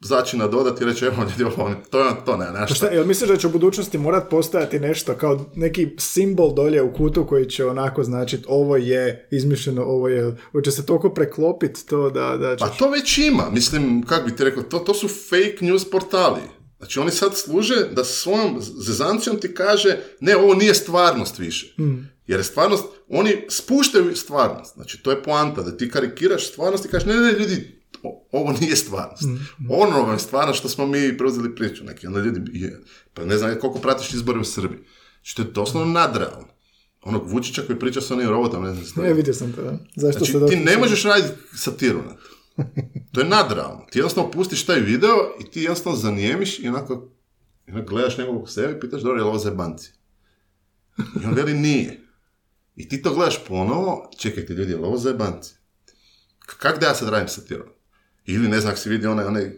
zaći nadodati i reći, evo ljudi, ovo, to je to, ne, Pa nešto. šta, jel misliš da će u budućnosti morat postojati nešto kao neki simbol dolje u kutu koji će onako značiti ovo je izmišljeno, ovo je, hoće se toliko preklopiti to da, da Pa ćeš... to već ima, mislim, kako bi ti rekao, to, to su fake news portali. Znači oni sad služe da svojom zezancijom ti kaže, ne, ovo nije stvarnost više. Jer je stvarnost, oni spuštaju stvarnost. Znači to je poanta, da ti karikiraš stvarnost i kažeš, ne, ne, ljudi, ovo nije stvarnost. Ono vam je stvarnost što smo mi preuzeli priču. Neki, onda ljudi, je, pa ne znam koliko pratiš izbore u Srbiji. Znači to je doslovno nadrealno. Onog Vučića koji priča sa onim robotom, ne znam, Ne, vidio sam to, da. Zašto Znači, se ti ne možeš raditi satiru na to. To je nadrealno. Ti jednostavno pustiš taj video i ti jednostavno zanijemiš i onako, onako gledaš nekog u sebi i pitaš, dobro, je li ovo zajebanci? I on veli nije. I ti to gledaš ponovo, čekajte ljudi, je li ovo zajebanci? K- Kak da ja sad radim satiru? Ili ne znam, ako si vidio onaj, onaj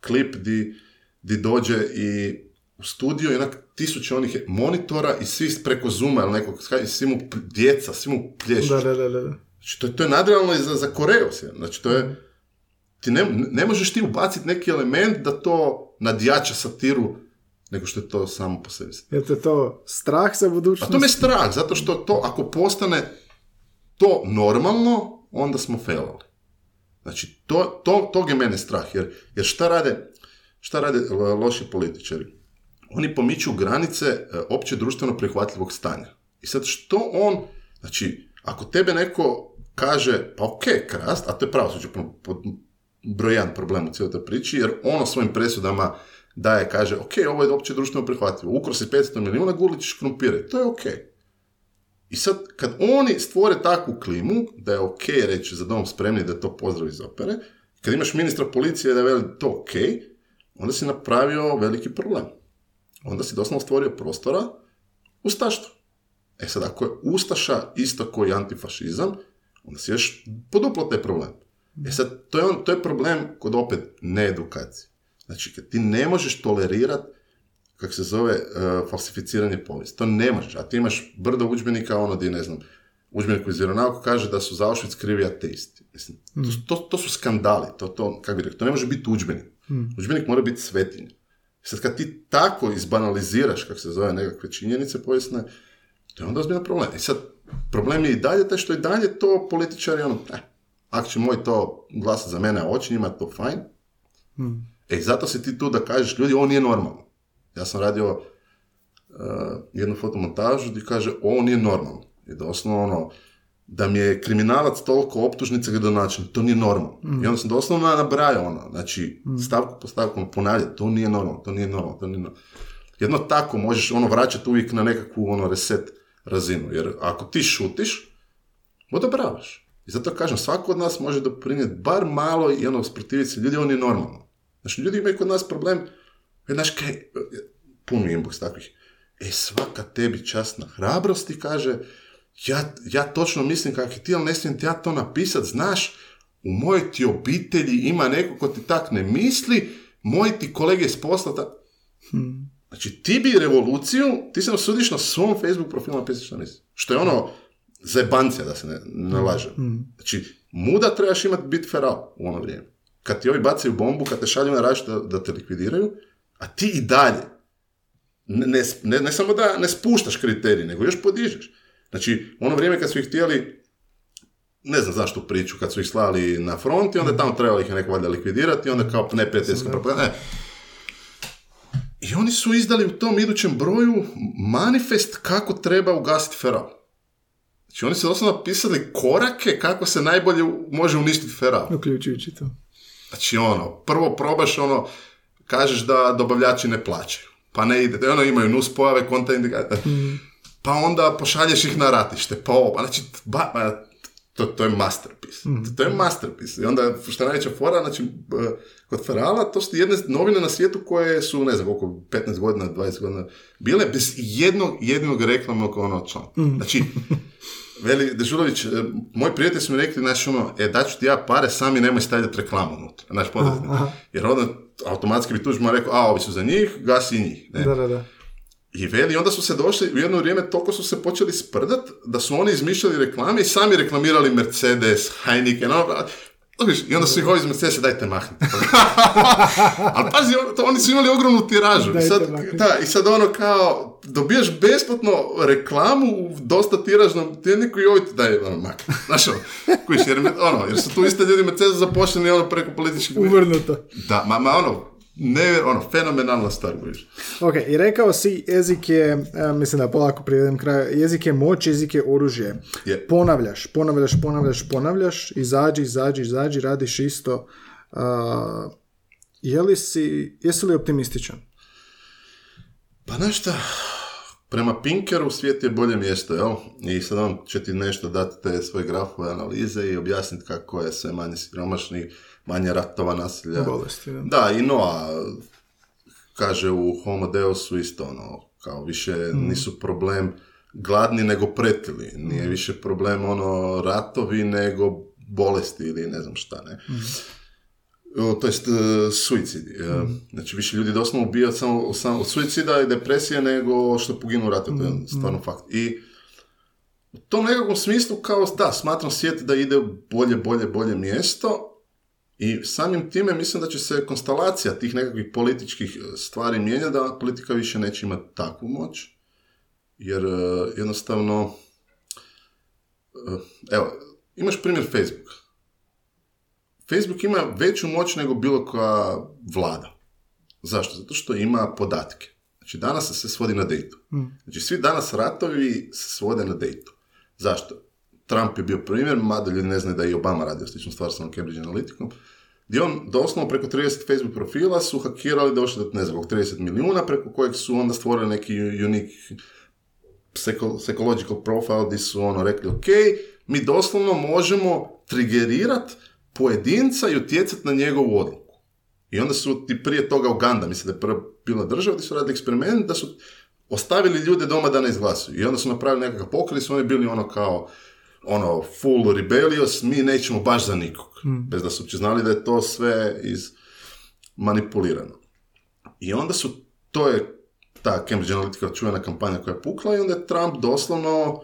klip di, di dođe i u studio i onak tisuće onih monitora i svi preko Zuma ili nekog, i svi mu djeca, svi mu plješu. Da, da, da, da. Znači, to, je- to je nadrealno i za, za Koreju. Znači, to je... Ti ne, ne možeš ti ubaciti neki element da to nadjača satiru nego što je to samo po sebi. Je te to strah za A budućnost? to me je strah, zato što to, ako postane to normalno, onda smo failali. Znači, to, to, tog je mene strah, jer, jer šta rade, šta rade e, loši političari? Oni pomiču granice e, opće društveno prihvatljivog stanja. I sad što on, znači, ako tebe neko kaže, pa ok, krast, a to je pravosuđe broj problem u cijeloj toj priči, jer ono svojim presudama daje, kaže, ok, ovo je opće društveno prihvatljivo, ukro si 500 milijuna, gurlit ćeš krumpire, to je ok. I sad, kad oni stvore takvu klimu, da je ok reći za dom spremni da to pozdrav iz opere, kad imaš ministra policije da veli to ok, onda si napravio veliki problem. Onda si doslovno stvorio prostora ustaštvo. E sad, ako je ustaša isto koji antifašizam, onda si još poduplo taj problem. E sad, to je, on, to je problem kod opet needukacije. Znači, kad ti ne možeš tolerirati kako se zove, uh, falsificiranje povijesti. To ne možeš. A ti imaš brdo udžbenika, ono di, ne znam, udžbenik iz vjeronauka kaže da su za Auschwitz krivi ateisti. Mislim, to, su- to, to su skandali. To, to, kako bi rekao, to ne može biti udžbenik. Udžbenik mora biti svetinja. I sad kad ti tako izbanaliziraš, kako se zove, nekakve činjenice povijesne, to je onda ozbiljan problem. I sad, problem je i dalje taj što i dalje to političari, ono, eh, ako će moj to glasati za mene, oči njima, to fajn. E, i zato si ti tu da kažeš, ljudi, ovo nije normalno. Ja sam radio uh, jednu fotomontažu gdje kaže, ovo nije normalno. I doslovno ono, da mi je kriminalac toliko optužnica gradonačelnik, to nije normalno. I onda sam doslovno nabrajao ono, znači, stavku po stavku ponavljati, to nije normalno, to nije normalno, to nije normalno. Jedno tako možeš ono vraćati uvijek na nekakvu ono reset razinu, jer ako ti šutiš, odobravaš. I zato kažem, svako od nas može doprinijeti bar malo i ono sprotiviti se, ljudi, ovo nije normalno. Znači, ljudi imaju kod nas problem, jer, znaš, kaj, pun mi je inbox takvih, e, svaka tebi časna hrabrosti, kaže, ja, ja točno mislim kako ti, ali ne smijem ti ja to napisat, znaš, u mojoj ti obitelji ima neko ko ti tak ne misli, moji ti kolege iz posla, ta... Znači, ti bi revoluciju, ti se osudiš na svom Facebook profilu napisati što misliš. Što je ono, zajebancija da se ne, ne laže. Znači, muda trebaš imati biti feral u ono vrijeme. Kad ti ovi bacaju bombu, kad te šalju na raš da, da te likvidiraju, a ti i dalje, ne, ne, ne, ne samo da ne spuštaš kriterij, nego još podižeš. Znači, ono vrijeme kad su ih htjeli, ne znam zašto priču, kad su ih slali na front i onda je tamo trebalo ih neko valjda likvidirati onda kao neprijateljska propaganda. E. I oni su izdali u tom idućem broju manifest kako treba ugasiti feral. Znači oni su doslovno napisali korake kako se najbolje može uništiti feral. Uključujući to. Znači ono, prvo probaš ono, kažeš da dobavljači ne plaćaju. Pa ne ide, ono imaju nus pojave, kontraindikacije. Pa onda pošalješ ih na ratište, pa ovo, znači, ba, ba, to, to je masterpiece. To je masterpiece. I onda, što najveća fora, znači, b- kod Ferala, to su jedne novine na svijetu koje su, ne znam, koliko, 15 godina, 20 godina, bile bez jednog, jedinog reklamnog ono članka. Znači, Veli Dežulović, e, moji prijatelji su mi rekli, znači ono, e, daću ti ja pare, sami nemoj stavljati reklamu unutra, znači poduzetnik. Jer onda automatski bi tužima rekao, a, ovi su za njih, gasi i njih. Ne? Da, da, da. I veli, onda su se došli, u jedno vrijeme toliko su se počeli sprdat, da su oni izmišljali reklame i sami reklamirali Mercedes, Heineken, ono, Viš, I onda su ih ovi iz Mercedesa, dajte mahnite. Ali pazi, ono, to, oni su imali ogromnu tiražu. Dajte sad, mahnite. da, I sad ono kao, dobijaš besplatno reklamu u dosta tiražnom tjedniku i ovi ti daju ono makne. Znaš ono, kužiš, jer, ono, jer su tu iste ljudi Mercedes zaposleni ono preko političkih... Uvrnuto. Da, ma, ma ono, ne, ono, fenomenalna stvar, kužiš. Ok, i rekao si jezik je, e, mislim da polako privedem kraju, jezik je moć, jezik je oružje. Je. Ponavljaš, ponavljaš, ponavljaš, ponavljaš, izađi, izađi, izađi, radiš isto. A, je li si, jesi li optimističan? Pa šta, prema Pinkeru svijet je bolje mjesto, jel? I sad on će ti nešto dati te svoje grafove analize i objasniti kako je sve manje siromašni, manje ratova, nasilja. Bolesti, da. Da, i Noa kaže u Homo Deusu isto ono, kao više nisu problem gladni nego pretili. Nije više problem ono ratovi nego bolesti ili ne znam šta, ne. O, to jest e, suicidi. e, Znači više ljudi doslovno ubija samo, samo od suicida i depresije nego što poginu u ratu, to je stvarno fakt. I u tom nekakvom smislu kao da, smatram svijet da ide u bolje, bolje, bolje mjesto i samim time mislim da će se konstelacija tih nekakvih političkih e, stvari mijenjati, da politika više neće imati takvu moć, jer e, jednostavno, e, evo, imaš primjer Facebook. Facebook ima veću moć nego bilo koja vlada. Zašto? Zato što ima podatke. Znači danas se sve svodi na dejtu. Znači svi danas ratovi se svode na dejtu. Zašto? Trump je bio primjer, mada ljudi ne znaju da je i Obama radio sličnu stvar sa Cambridge Analyticom, gdje on doslovno preko 30 Facebook profila su hakirali došli do ne znam, koliko, 30 milijuna, preko kojeg su onda stvorili neki unique psycho- psychological profile gdje su ono rekli, ok, mi doslovno možemo trigerirat pojedinca i utjecati na njegovu odluku. I onda su ti prije toga Uganda, mislim da je prva bila država, gdje su radili eksperiment, da su ostavili ljude doma da ne izglasuju. I onda su napravili nekakav pokret i su oni bili ono kao ono full rebellious, mi nećemo baš za nikog. Bez da su uopće znali da je to sve iz manipulirano. I onda su, to je ta Cambridge Analytica čuvena kampanja koja je pukla i onda je Trump doslovno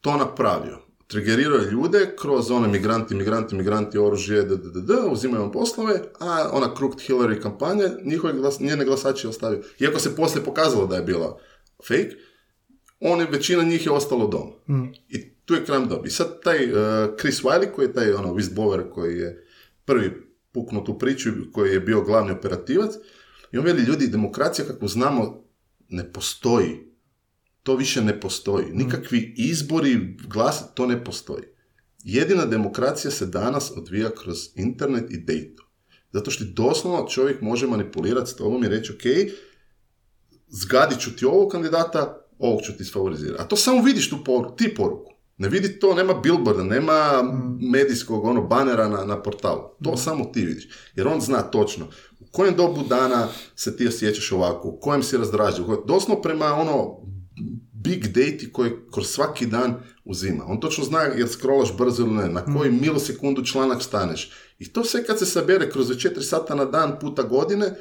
to napravio. Trigerirao je ljude kroz one migranti, migranti, migranti, oružje, d, d, d, d, uzimaju poslove, a ona Crooked Hillary kampanja, njihove glas, njene glasače je ostavio. Iako se poslije pokazalo da je bila fake, oni, većina njih je ostalo doma. I tu je krajem dobi. Sad taj uh, Chris Wiley, koji je taj ono, whistleblower koji je prvi puknuo tu priču, koji je bio glavni operativac, i on veli, ljudi, demokracija kako znamo ne postoji. To više ne postoji. Nikakvi izbori, glas, to ne postoji. Jedina demokracija se danas odvija kroz internet i dejtu. Zato što doslovno čovjek može manipulirati s tobom i reći, ok, zgadit ću ti ovog kandidata, ovog ću ti sfavorizirati. A to samo vidiš tu poruku, ti poruku. Ne vidi to, nema billboarda, nema medijskog ono banera na, na portalu. To samo ti vidiš. Jer on zna točno u kojem dobu dana se ti osjećaš ovako, u kojem si kojem- Doslovno prema ono big date koji kroz svaki dan uzima. On točno zna jer scrollaš brzo ili ne, na koji milisekundu članak staneš. I to sve kad se sabere kroz 4 sata na dan puta godine,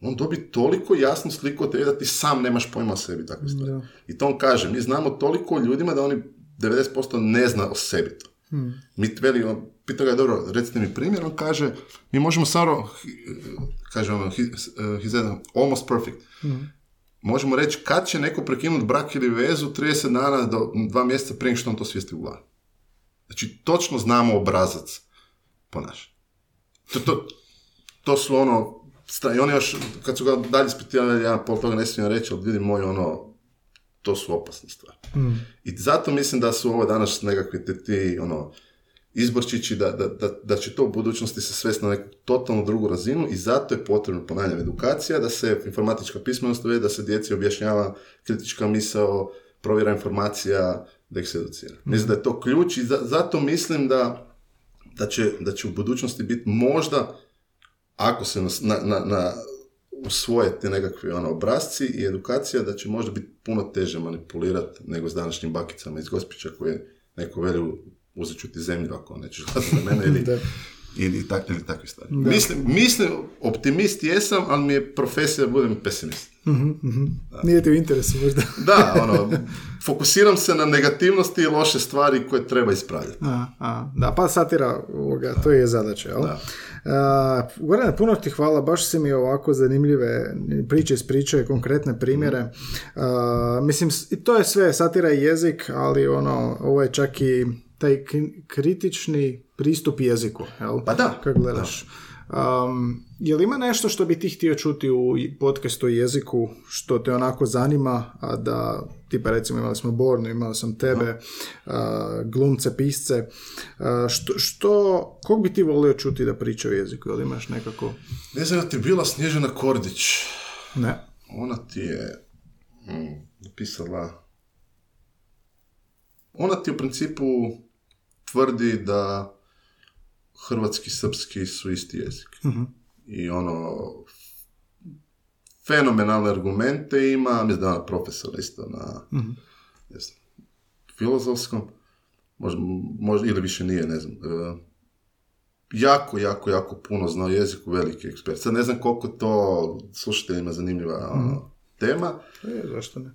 on dobi toliko jasnu sliku od tebe da ti sam nemaš pojma o sebi takve stvari. Da. I to on kaže, mi znamo toliko o ljudima da oni 90% ne zna o sebi to. Mi veli, on, pita ga, dobro, recite mi primjer, on kaže, mi možemo samo, kaže ono, he, a- almost perfect. Možemo reći kad će neko prekinuti brak ili vezu 30 dana do dva mjeseca prije što on to svijesti u glavi. Znači, točno znamo obrazac ponaša. To, to, to su ono, i oni još, kad su ga dalje ispitivali, ja pol toga ne smijem reći, ali vidi moj, ono, to su opasne stvari. I zato mislim da su ovo danas nekakvi te ti, ono, izborčići da, da, da, da će to u budućnosti se svesti na neku totalno drugu razinu i zato je potrebno, ponavljam, edukacija, da se informatička pismenost uvede, da se djeci objašnjava kritička misao, provjera informacija, da ih se educira. Mislim da je to ključ i zato mislim da, da, će, da će u budućnosti biti možda, ako se na, na, na usvoje te nekakvi ono, obrazci i edukacija, da će možda biti puno teže manipulirati nego s današnjim bakicama iz Gospića koje neko veli uzet ću ti zemlju ako nećeš gledati na mene ili, ili, tak, ili takve stvari. Mislim, mislim, optimist jesam, ali mi je profesija da budem pesimist. Uh-huh, Nije ti u interesu možda. da, ono, fokusiram se na negativnosti i loše stvari koje treba ispravljati. A, a, da, pa satira, ovoga, to je zadaća, jel? Da. Uh, Goran, puno ti hvala, baš si mi ovako zanimljive priče ispričaju, konkretne primjere. Uh, mislim, to je sve satira i jezik, ali ono, ovo je čak i taj kritični pristup jeziku, jel? Pa da. Kako gledaš? Um, je li ima nešto što bi ti htio čuti u podcastu o jeziku što te onako zanima, a da, tipa recimo imali smo Bornu, imao sam tebe, uh, glumce, pisce, uh, što, što, kog bi ti volio čuti da priča o jeziku, ili imaš nekako... Ne znam, ti bila Snježana Kordić. Ne. Ona ti je mm, napisala... Ona ti u principu tvrdi da hrvatski i srpski su isti jezik. uh I ono, fenomenalne argumente ima, mislim da profesor isto na uh filozofskom, možda, možda, ili više nije, ne znam. E, jako, jako, jako puno znao jeziku, veliki ekspert. Sad ne znam koliko to slušateljima zanimljiva ono, tema. E, zašto ne?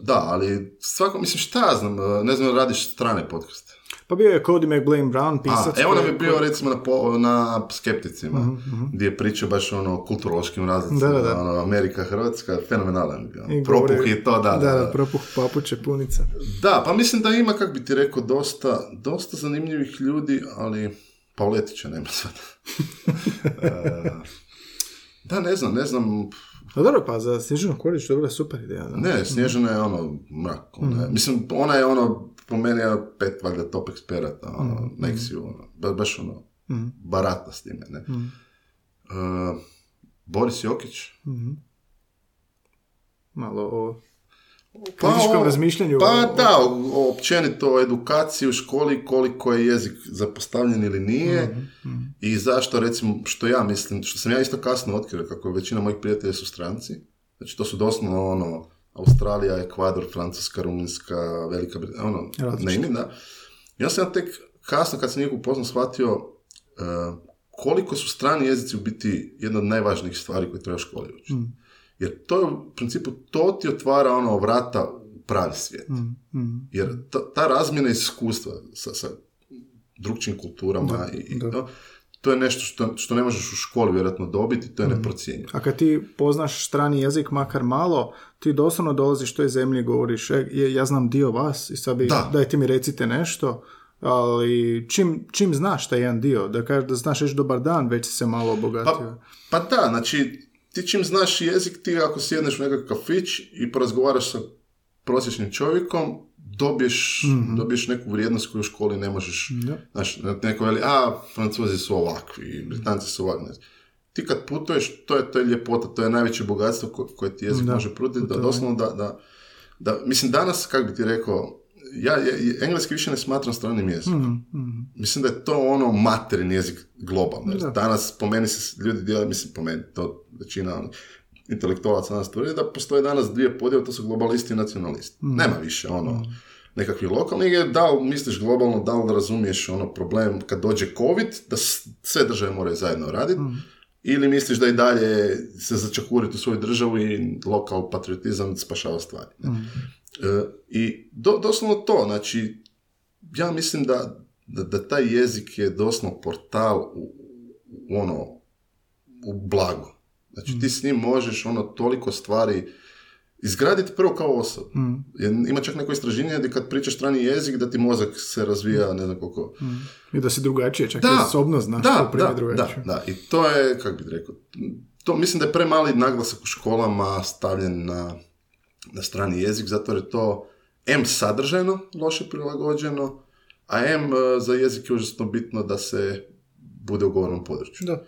Da, ali svako, mislim, šta ja znam, e, ne znam, radiš strane podcaste. Pa bio je Cody McBlain Brown, pisac. A, evo nam je bio recimo na, na Skepticima, uh-huh, gdje je pričao baš ono kulturološkim razlicama, da, da, da. Ono, Amerika, Hrvatska, fenomenalan je. I propuh govori, i to, da, da. Da, propuh, papuće, punica. Da, pa mislim da ima, kak bi ti rekao, dosta, dosta zanimljivih ljudi, ali Pauletića nema sad. E, da, ne znam, ne znam, no dobro, pa za Snježanu Korić dobro je super ideja. Da? Ne, Snježana je ono mrak. Ona je, mm. Mislim, ona je ono po meni je pet valjda top eksperata, ono, mm. Nexiju, ono, baš ono, mm. barata s time, ne. Mm. Uh, Boris Jokić. Mm. Malo o pa o razmišljanju. Pa o, da, općenito o edukaciji u školi, koliko je jezik zapostavljen ili nije mm, mm. i zašto, recimo, što ja mislim, što sam ja isto kasno otkrio, kako većina mojih prijatelja su stranci, znači to su doslovno ono, Australija, Ekvador, Francuska, Rumunjska, Velika Britanija, ono, ne da. Ja sam tek kasno kad sam njih upoznao shvatio uh, koliko su strani jezici u biti jedna od najvažnijih stvari koje treba u školi učiti. Mm. Jer to je u principu, to ti otvara ono vrata u pravi svijet. Mm, mm. Jer ta, ta razmjena iskustva sa, sa drugčijim kulturama i, da to je nešto što, što ne možeš u školi vjerojatno dobiti, to je mm. neprocijenjivo. A kad ti poznaš strani jezik makar malo, ti doslovno dolaziš toj zemlji i govoriš, e, ja znam dio vas i sad bi, da. dajte mi recite nešto, ali čim, čim znaš taj jedan dio, da kažeš da znaš još dobar dan, već si se malo obogatio. Pa, pa da, znači ti čim znaš jezik, ti ako sjedneš u nekakav kafić i porazgovaraš sa prosječnim čovjekom, dobiješ, mm dobiješ neku vrijednost koju u školi ne možeš. Da. Znaš, neko veli, a, francuzi su ovakvi, britanci su ovakvi. Ti kad putuješ, to je, to je ljepota, to je najveće bogatstvo koje ti jezik može pruditi, da doslovno da, da, da, mislim danas, kako bi ti rekao, ja, ja engleski više ne smatram stranim jezikom. mm Mislim da je to ono materin jezik globalno. Danas po meni se ljudi dijeli, mislim po meni, to većina intelektualaca nas tvrdi da postoje danas dvije podjele, to su globalisti i nacionalisti. Mm. Nema više ono mm. nekakvi lokalni, da li misliš globalno, da li razumiješ ono problem kad dođe COVID, da sve države moraju zajedno raditi, mm. ili misliš da i dalje se začakuriti u svoju državu i lokal patriotizam spašava stvari. Mm. E, I do, doslovno to, znači, ja mislim da, da, da taj jezik je doslovno portal u, u ono, u blago. Znači ti s njim možeš ono toliko stvari izgraditi prvo kao osoba. Mm. Ima čak neko istraženje da kad pričaš strani jezik da ti mozak se razvija ne znam koliko. Mm. I da si drugačije, čak da, osobno znaš da, da, drugačije. Da, da, i to je, kako bih rekao, to mislim da je premali naglasak u školama stavljen na, na strani jezik, zato je to M sadržajno loše prilagođeno, A M e, za jezik je užasno bitno da se bude u govornom području. Da.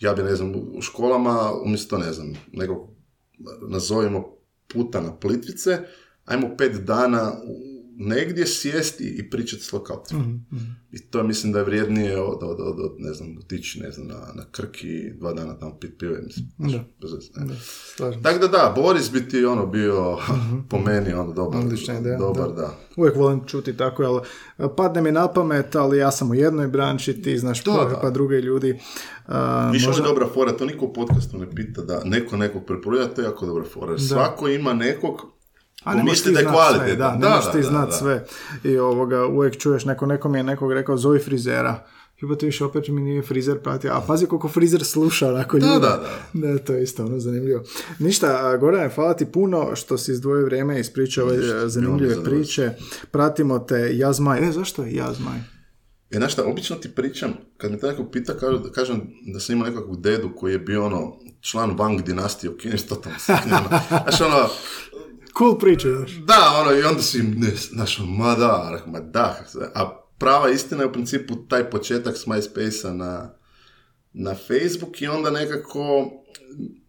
Ja bi, ne znam, u školama, umjesto, ne znam, nekog, nazovimo puta na plitvice, ajmo pet dana negdje sjesti i pričati s lokalcima. Mhm, I to mislim da je vrijednije od, od, od, od, ne znam, otići, ne znam, na, na Krki, dva dana tamo pit pive, mislim. Da. Da. Tako da da, Boris bi ti ono bio po meni ono dobar. Odlična ideja, Dobar, da. da. Uvijek volim čuti tako, ali padne mi na pamet, ali ja sam u jednoj branči, ti znaš Da, pa, pa drugi ljudi. A, Više možda- je dobra fora, to niko u podcastu ne pita da neko nekog preporuča, to je jako dobra fora. Svako ima nekog A ne možeš misli ti da sve, da, ne možeš ti znat sve. I ovoga, uvijek čuješ, neko, neko mi je nekog rekao, zovi frizera. Jebote više opet mi nije frizer pratio. A pazi koliko frizer sluša onako Da, ljude. da, da. Da, to je isto ono zanimljivo. Ništa, a, Gorane, hvala ti puno što si izdvojio vrijeme i ispričao ove Ništa, e, zanimljive priče. Pratimo te, Jazmaj. E, zašto je Jazmaj? E, znaš šta, obično ti pričam, kad me to neko pita, kažem da sam imao nekakvog dedu koji je bio ono, član Wang dinastije u Kini, što tamo se Znaš, ono, Cool priča još. da, ono, i onda si, ne, znaš, ono, ma da, ma da, a prava istina je u principu taj početak s MySpace-a na, na Facebook i onda nekako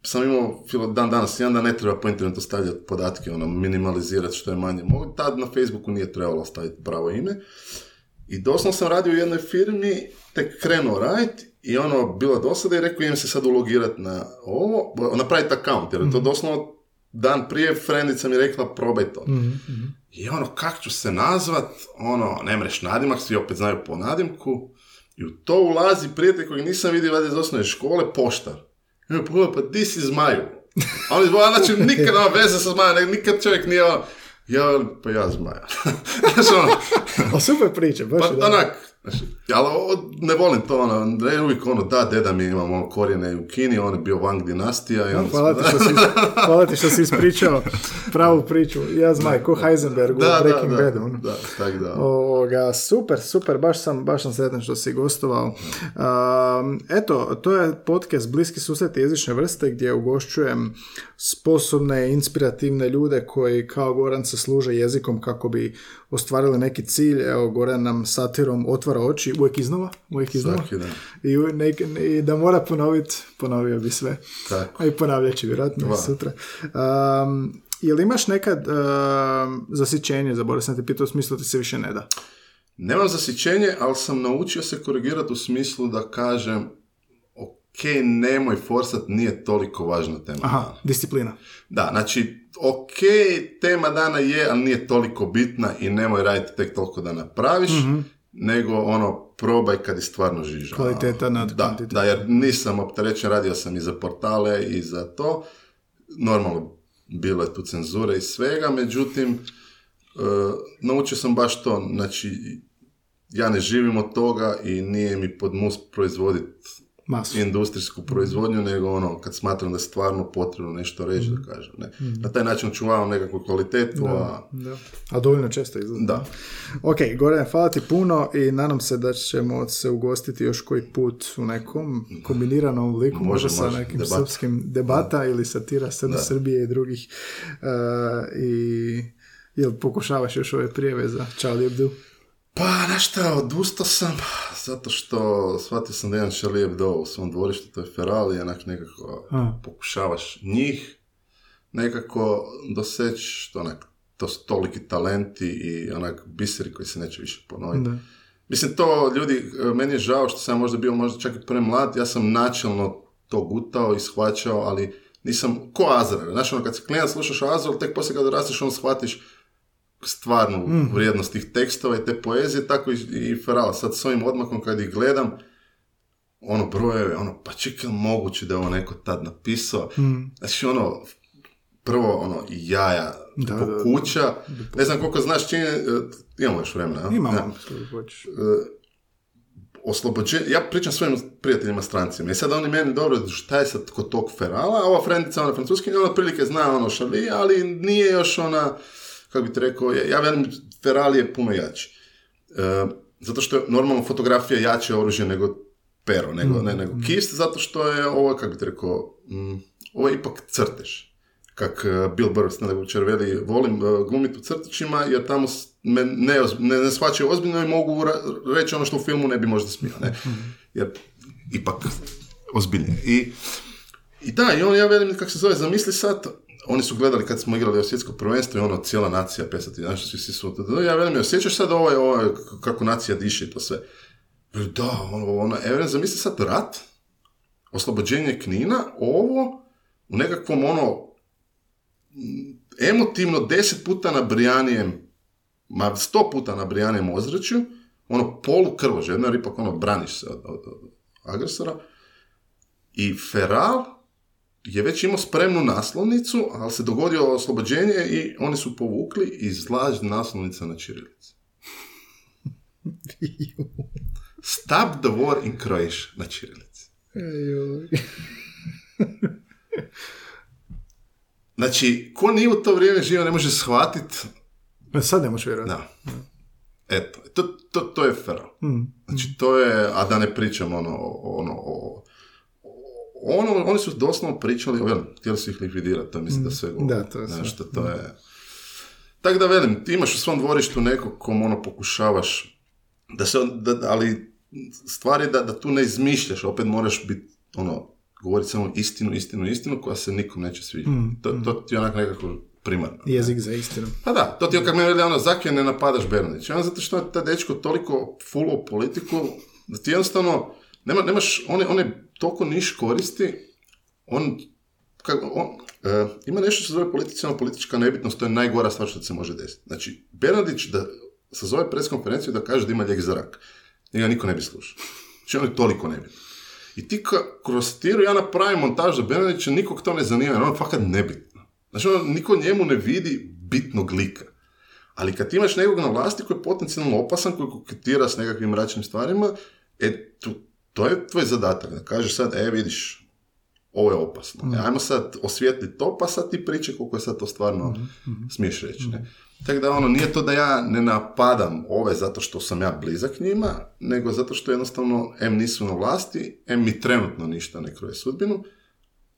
sam imao, filo- dan danas, jedan da ne treba po internetu stavljati podatke, ono, minimalizirati što je manje mogu, tad na Facebooku nije trebalo staviti pravo ime. I doslovno sam radio u jednoj firmi, tek krenuo raditi i ono, bila dosada i rekao, idem se sad ulogirati na ovo, napraviti account, jer je to doslovno dan prije frendica mi je rekla, probaj to. I ono, kak ću se nazvat, ono, ne mreš nadimak, svi opet znaju po nadimku, i u to ulazi prijatelj kojeg nisam vidio valjda iz osnovne škole, poštar. I on pogleda, pa di si zmaju? A on znači, nikad nema veze sa nek- nikad čovjek nije ono, ja, pa ja zmaja. Znaš, ono, O, super priča, baš pa je onak, znači, ali ne volim to, ono, ne uvijek ono, da, deda mi imamo korijene u Kini, on je bio Wang dinastija i onda Hvala ti, što si, hvala ti što si ispričao pravu priču. Jazmaj, ko Heisenberg u da, da, Breaking da, Badu. ono. da, tak da. Ovoga, super, super, baš sam, baš sam sretan što si gostovao. Um, eto, to je podcast Bliski susreti jezične vrste gdje ugošćujem sposobne, inspirativne ljude koji kao Goran se služe jezikom kako bi ostvarili neki cilj. Evo, Goran nam satirom otvara oči, uvijek iznova, uvijek iznova. I, nek- I da mora ponoviti, ponovio bi sve. Tako. A i ponavljat će vjerojatno i Dva. sutra. Um, jel imaš nekad um, zasićenje, zaboravio sam te pitao u smislu ti se više ne da? Nemam zasićenje, ali sam naučio se korigirati u smislu da kažem nemoj forsat, nije toliko važna tema. Aha, dana. disciplina. Da, znači, ok, tema dana je, ali nije toliko bitna i nemoj raditi tek toliko da napraviš, nego ono, probaj kad je stvarno žiža. Kvaliteta nad da, da, jer nisam opterećen, radio sam i za portale i za to. Normalno, bilo je tu cenzure i svega, međutim, e, naučio sam baš to, znači, ja ne živim od toga i nije mi pod mus proizvoditi Masu. industrijsku proizvodnju, nego ono, kad smatram da je stvarno potrebno nešto reći, da kažem. Ne. Na taj način čuvam nekakvu kvalitetu, a... Da. A dovoljno često izgleda. Da. Ok, Goran, hvala ti puno i nadam se da ćemo se ugostiti još koji put u nekom kombiniranom obliku, Može, možda sa može, nekim debata. srpskim debata ili satira Srb, Srbije i drugih. Uh, I jel pokušavaš još ove prijeve za Charlie Hebdo? Pa, znaš šta, odustao sam, zato što shvatio sam da imam Charlie Hebdo u svom dvorištu, to je Feral i onak nekako A. pokušavaš njih nekako doseći, što onak, to su toliki talenti i onak biseri koji se neće više ponoviti. Da. Mislim, to ljudi, meni je žao što sam možda bio možda čak i premlad, ja sam načelno to gutao i shvaćao, ali nisam, ko Azra, znaš, ono, kad se klinac slušaš Azra, tek poslije kad rasteš, on shvatiš stvarnu vrijednost tih tekstova i te poezije, tako i, i Ferala. Sad s ovim odmakom kad ih gledam, ono brojeve, ono, pa čekaj, moguće da je ovo neko tad napisao. Znači, ono, prvo, ono, jaja Da, po da, da. kuća. Ne znam koliko znaš čini, e, imamo još vremena. Imamo, hoćeš. oslobođenje, ja pričam svojim prijateljima strancima i sad oni meni dobro, šta je sad kod tog Ferala, a ova frendica, ona francuski, ona otprilike zna ono šali, ali nije još ona, kako bi ti rekao, ja, velim, Feral je puno jači. E, zato što je normalno fotografija jače oružje nego pero, nego, ne, nego kist, zato što je ovo, kako bi ti rekao, mm, ovo je ipak crtež. kak uh, Bill Burr ne jučer veli, volim uh, glumiti u crtićima jer tamo me ne, ne, ne shvaćaju ozbiljno i mogu ra- reći ono što u filmu ne bi možda smio, ne? Jer ipak ozbiljnije. I, i da, i on, ja velim, kako se zove, zamisli sad, oni su gledali kad smo igrali svjetsko prvenstvo i ono, cijela nacija pesati, znaš, svi, svi su, ja velim, osjećaš sad ovaj, ovaj, kako nacija diše i to sve. Da, ono, ono, velim, zamisli sad rat, oslobođenje Knina, ovo, u nekakvom ono, emotivno deset puta nabrijanijem, ma sto puta nabrijanijem ozračju, ono polu krvože, jer ipak ono braniš se od, od, od agresora. I Feral je već imao spremnu naslovnicu, ali se dogodio oslobođenje i oni su povukli i izlaž naslovnica na čirilici. Stop the war in Croatia na čirilici. Znači, ko nije u to vrijeme živio ne može shvatiti E, Sad ne možeš vjerovati. Da. Eto, to, to, to je feral. Znači, to je, a da ne pričam ono, ono, o, ono, oni su doslovno pričali, velim, htjeli su ih likvidirati, to mislim da sve govori. Da, to je. Znaš, to, je... Tako da velim, ti imaš u svom dvorištu nekog kom ono pokušavaš, da se, da, ali stvar je da, da tu ne izmišljaš, opet moraš biti, ono, govoriti samo istinu, istinu, istinu, koja se nikom neće sviđati. To, to ti je onak nekako primarno. Jezik za istinu. Pa da, to ti je kako mi veli ono, zakaj ne napadaš Bernardića? Ono zato što je taj dečko toliko full politiku, da ti jednostavno, nema, nemaš, on je, on je toliko niš koristi, on, kako, on e, ima nešto što se zove politična politička nebitnost, to je najgora stvar što se može desiti. Znači, Bernardić da sazove pres konferenciju da kaže da ima lijek za rak. Njega niko ne bi slušao. Znači, on je toliko nebitno. I ti ka, kroz tiru ja napravim montaž za Bernardića, nikog to ne zanima, jer on fakat nebitno. Znači, ono, niko njemu ne vidi bitnog lika. Ali kad imaš nekog na vlasti koji je potencijalno opasan, koji koketira s nekakvim mračnim stvarima, e, tu, to je tvoj zadatak. Da kažeš sad, e, vidiš, ovo je opasno. E, ajmo sad osvijetli to, pa sad ti priče koliko je sad to stvarno smiješ reći. Ne? Tako da ono, nije to da ja ne napadam ove zato što sam ja blizak njima, nego zato što jednostavno M nisu na vlasti, M mi trenutno ništa ne kroje sudbinu,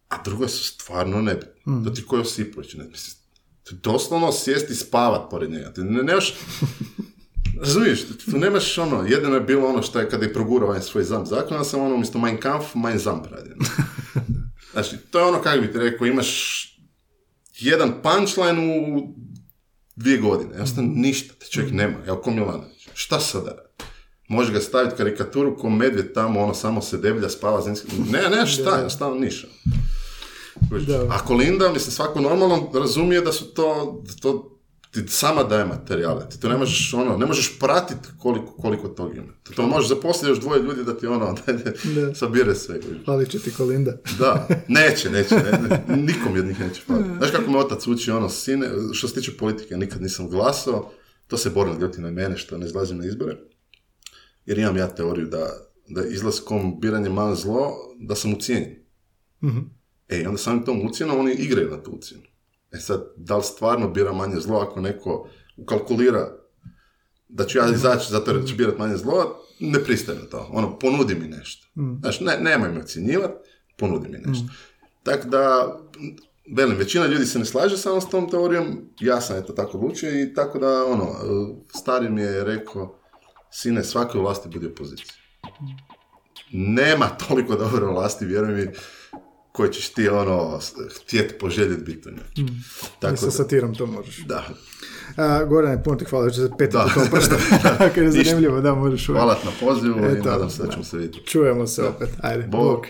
a drugo su stvarno nebitno. To ti koji Osipović, ne mislim, doslovno sjesti i spavat pored njega. Ti ne, nemaš, razumiješ, tu nemaš ono, jedino je bilo ono što je kada je progurao ovaj svoj zamp zakon, ja sam ono umjesto Mein Kampf, Mein Zamp radio. Znači, to je ono kako bi ti rekao, imaš jedan punchline u dvije godine, jednostavno ništa, te čovjek nema, evo ko Milanović, šta sada? Može ga staviti karikaturu ko medvjed tamo, ono samo se deblja, spava zimski. Ne, ne, šta, jednostavno ništa. Kužiš? Da. A Kolinda, mislim, svako normalno razumije da su to, da to ti sama daje materijale. Ti to ne možeš, ono, ne možeš pratiti koliko, koliko tog ima. Ti to možeš zaposliti još dvoje ljudi da ti ono, da Da. sabire sve. Falit će ti Kolinda. Da, neće, neće, ne, ne, nikom od njih neće faliti. Znaš kako me otac uči, ono, sine, što se tiče politike, nikad nisam glasao, to se Boran ljuti na mene što ne izlazim na izbore, jer imam ja teoriju da, da izlaskom biranje malo zlo, da sam ucijenjen. E, i onda samim tom ucjenom oni igraju na tu ucjenu. E sad, da li stvarno bira manje zlo ako neko ukalkulira da ću ja izaći zato jer ću birat manje zlo, ne pristaje na to. Ono, ponudi mi nešto. Znaš, ne, nemoj me ocjenjivati, ponudi mi nešto. Tako da, velim, većina ljudi se ne slaže samo s tom teorijom, ja sam eto tako odlučio i tako da, ono, stari mi je rekao, sine, svakoj vlasti budi opozicija. Nema toliko dobre vlasti, vjeruj mi, koje ćeš ti, ono, htjeti poželjeti biti u njoj. I Tako sa da, satirom to možeš. da. A, Gorane, puno ti hvala, da se peti Da. po tom prstu. Kad je zanimljivo, da, možeš uvijek. Hvala na pozivu i Eto, nadam se da da. ćemo se vidjeti. Čujemo se opet. Ajde, Bog. bog.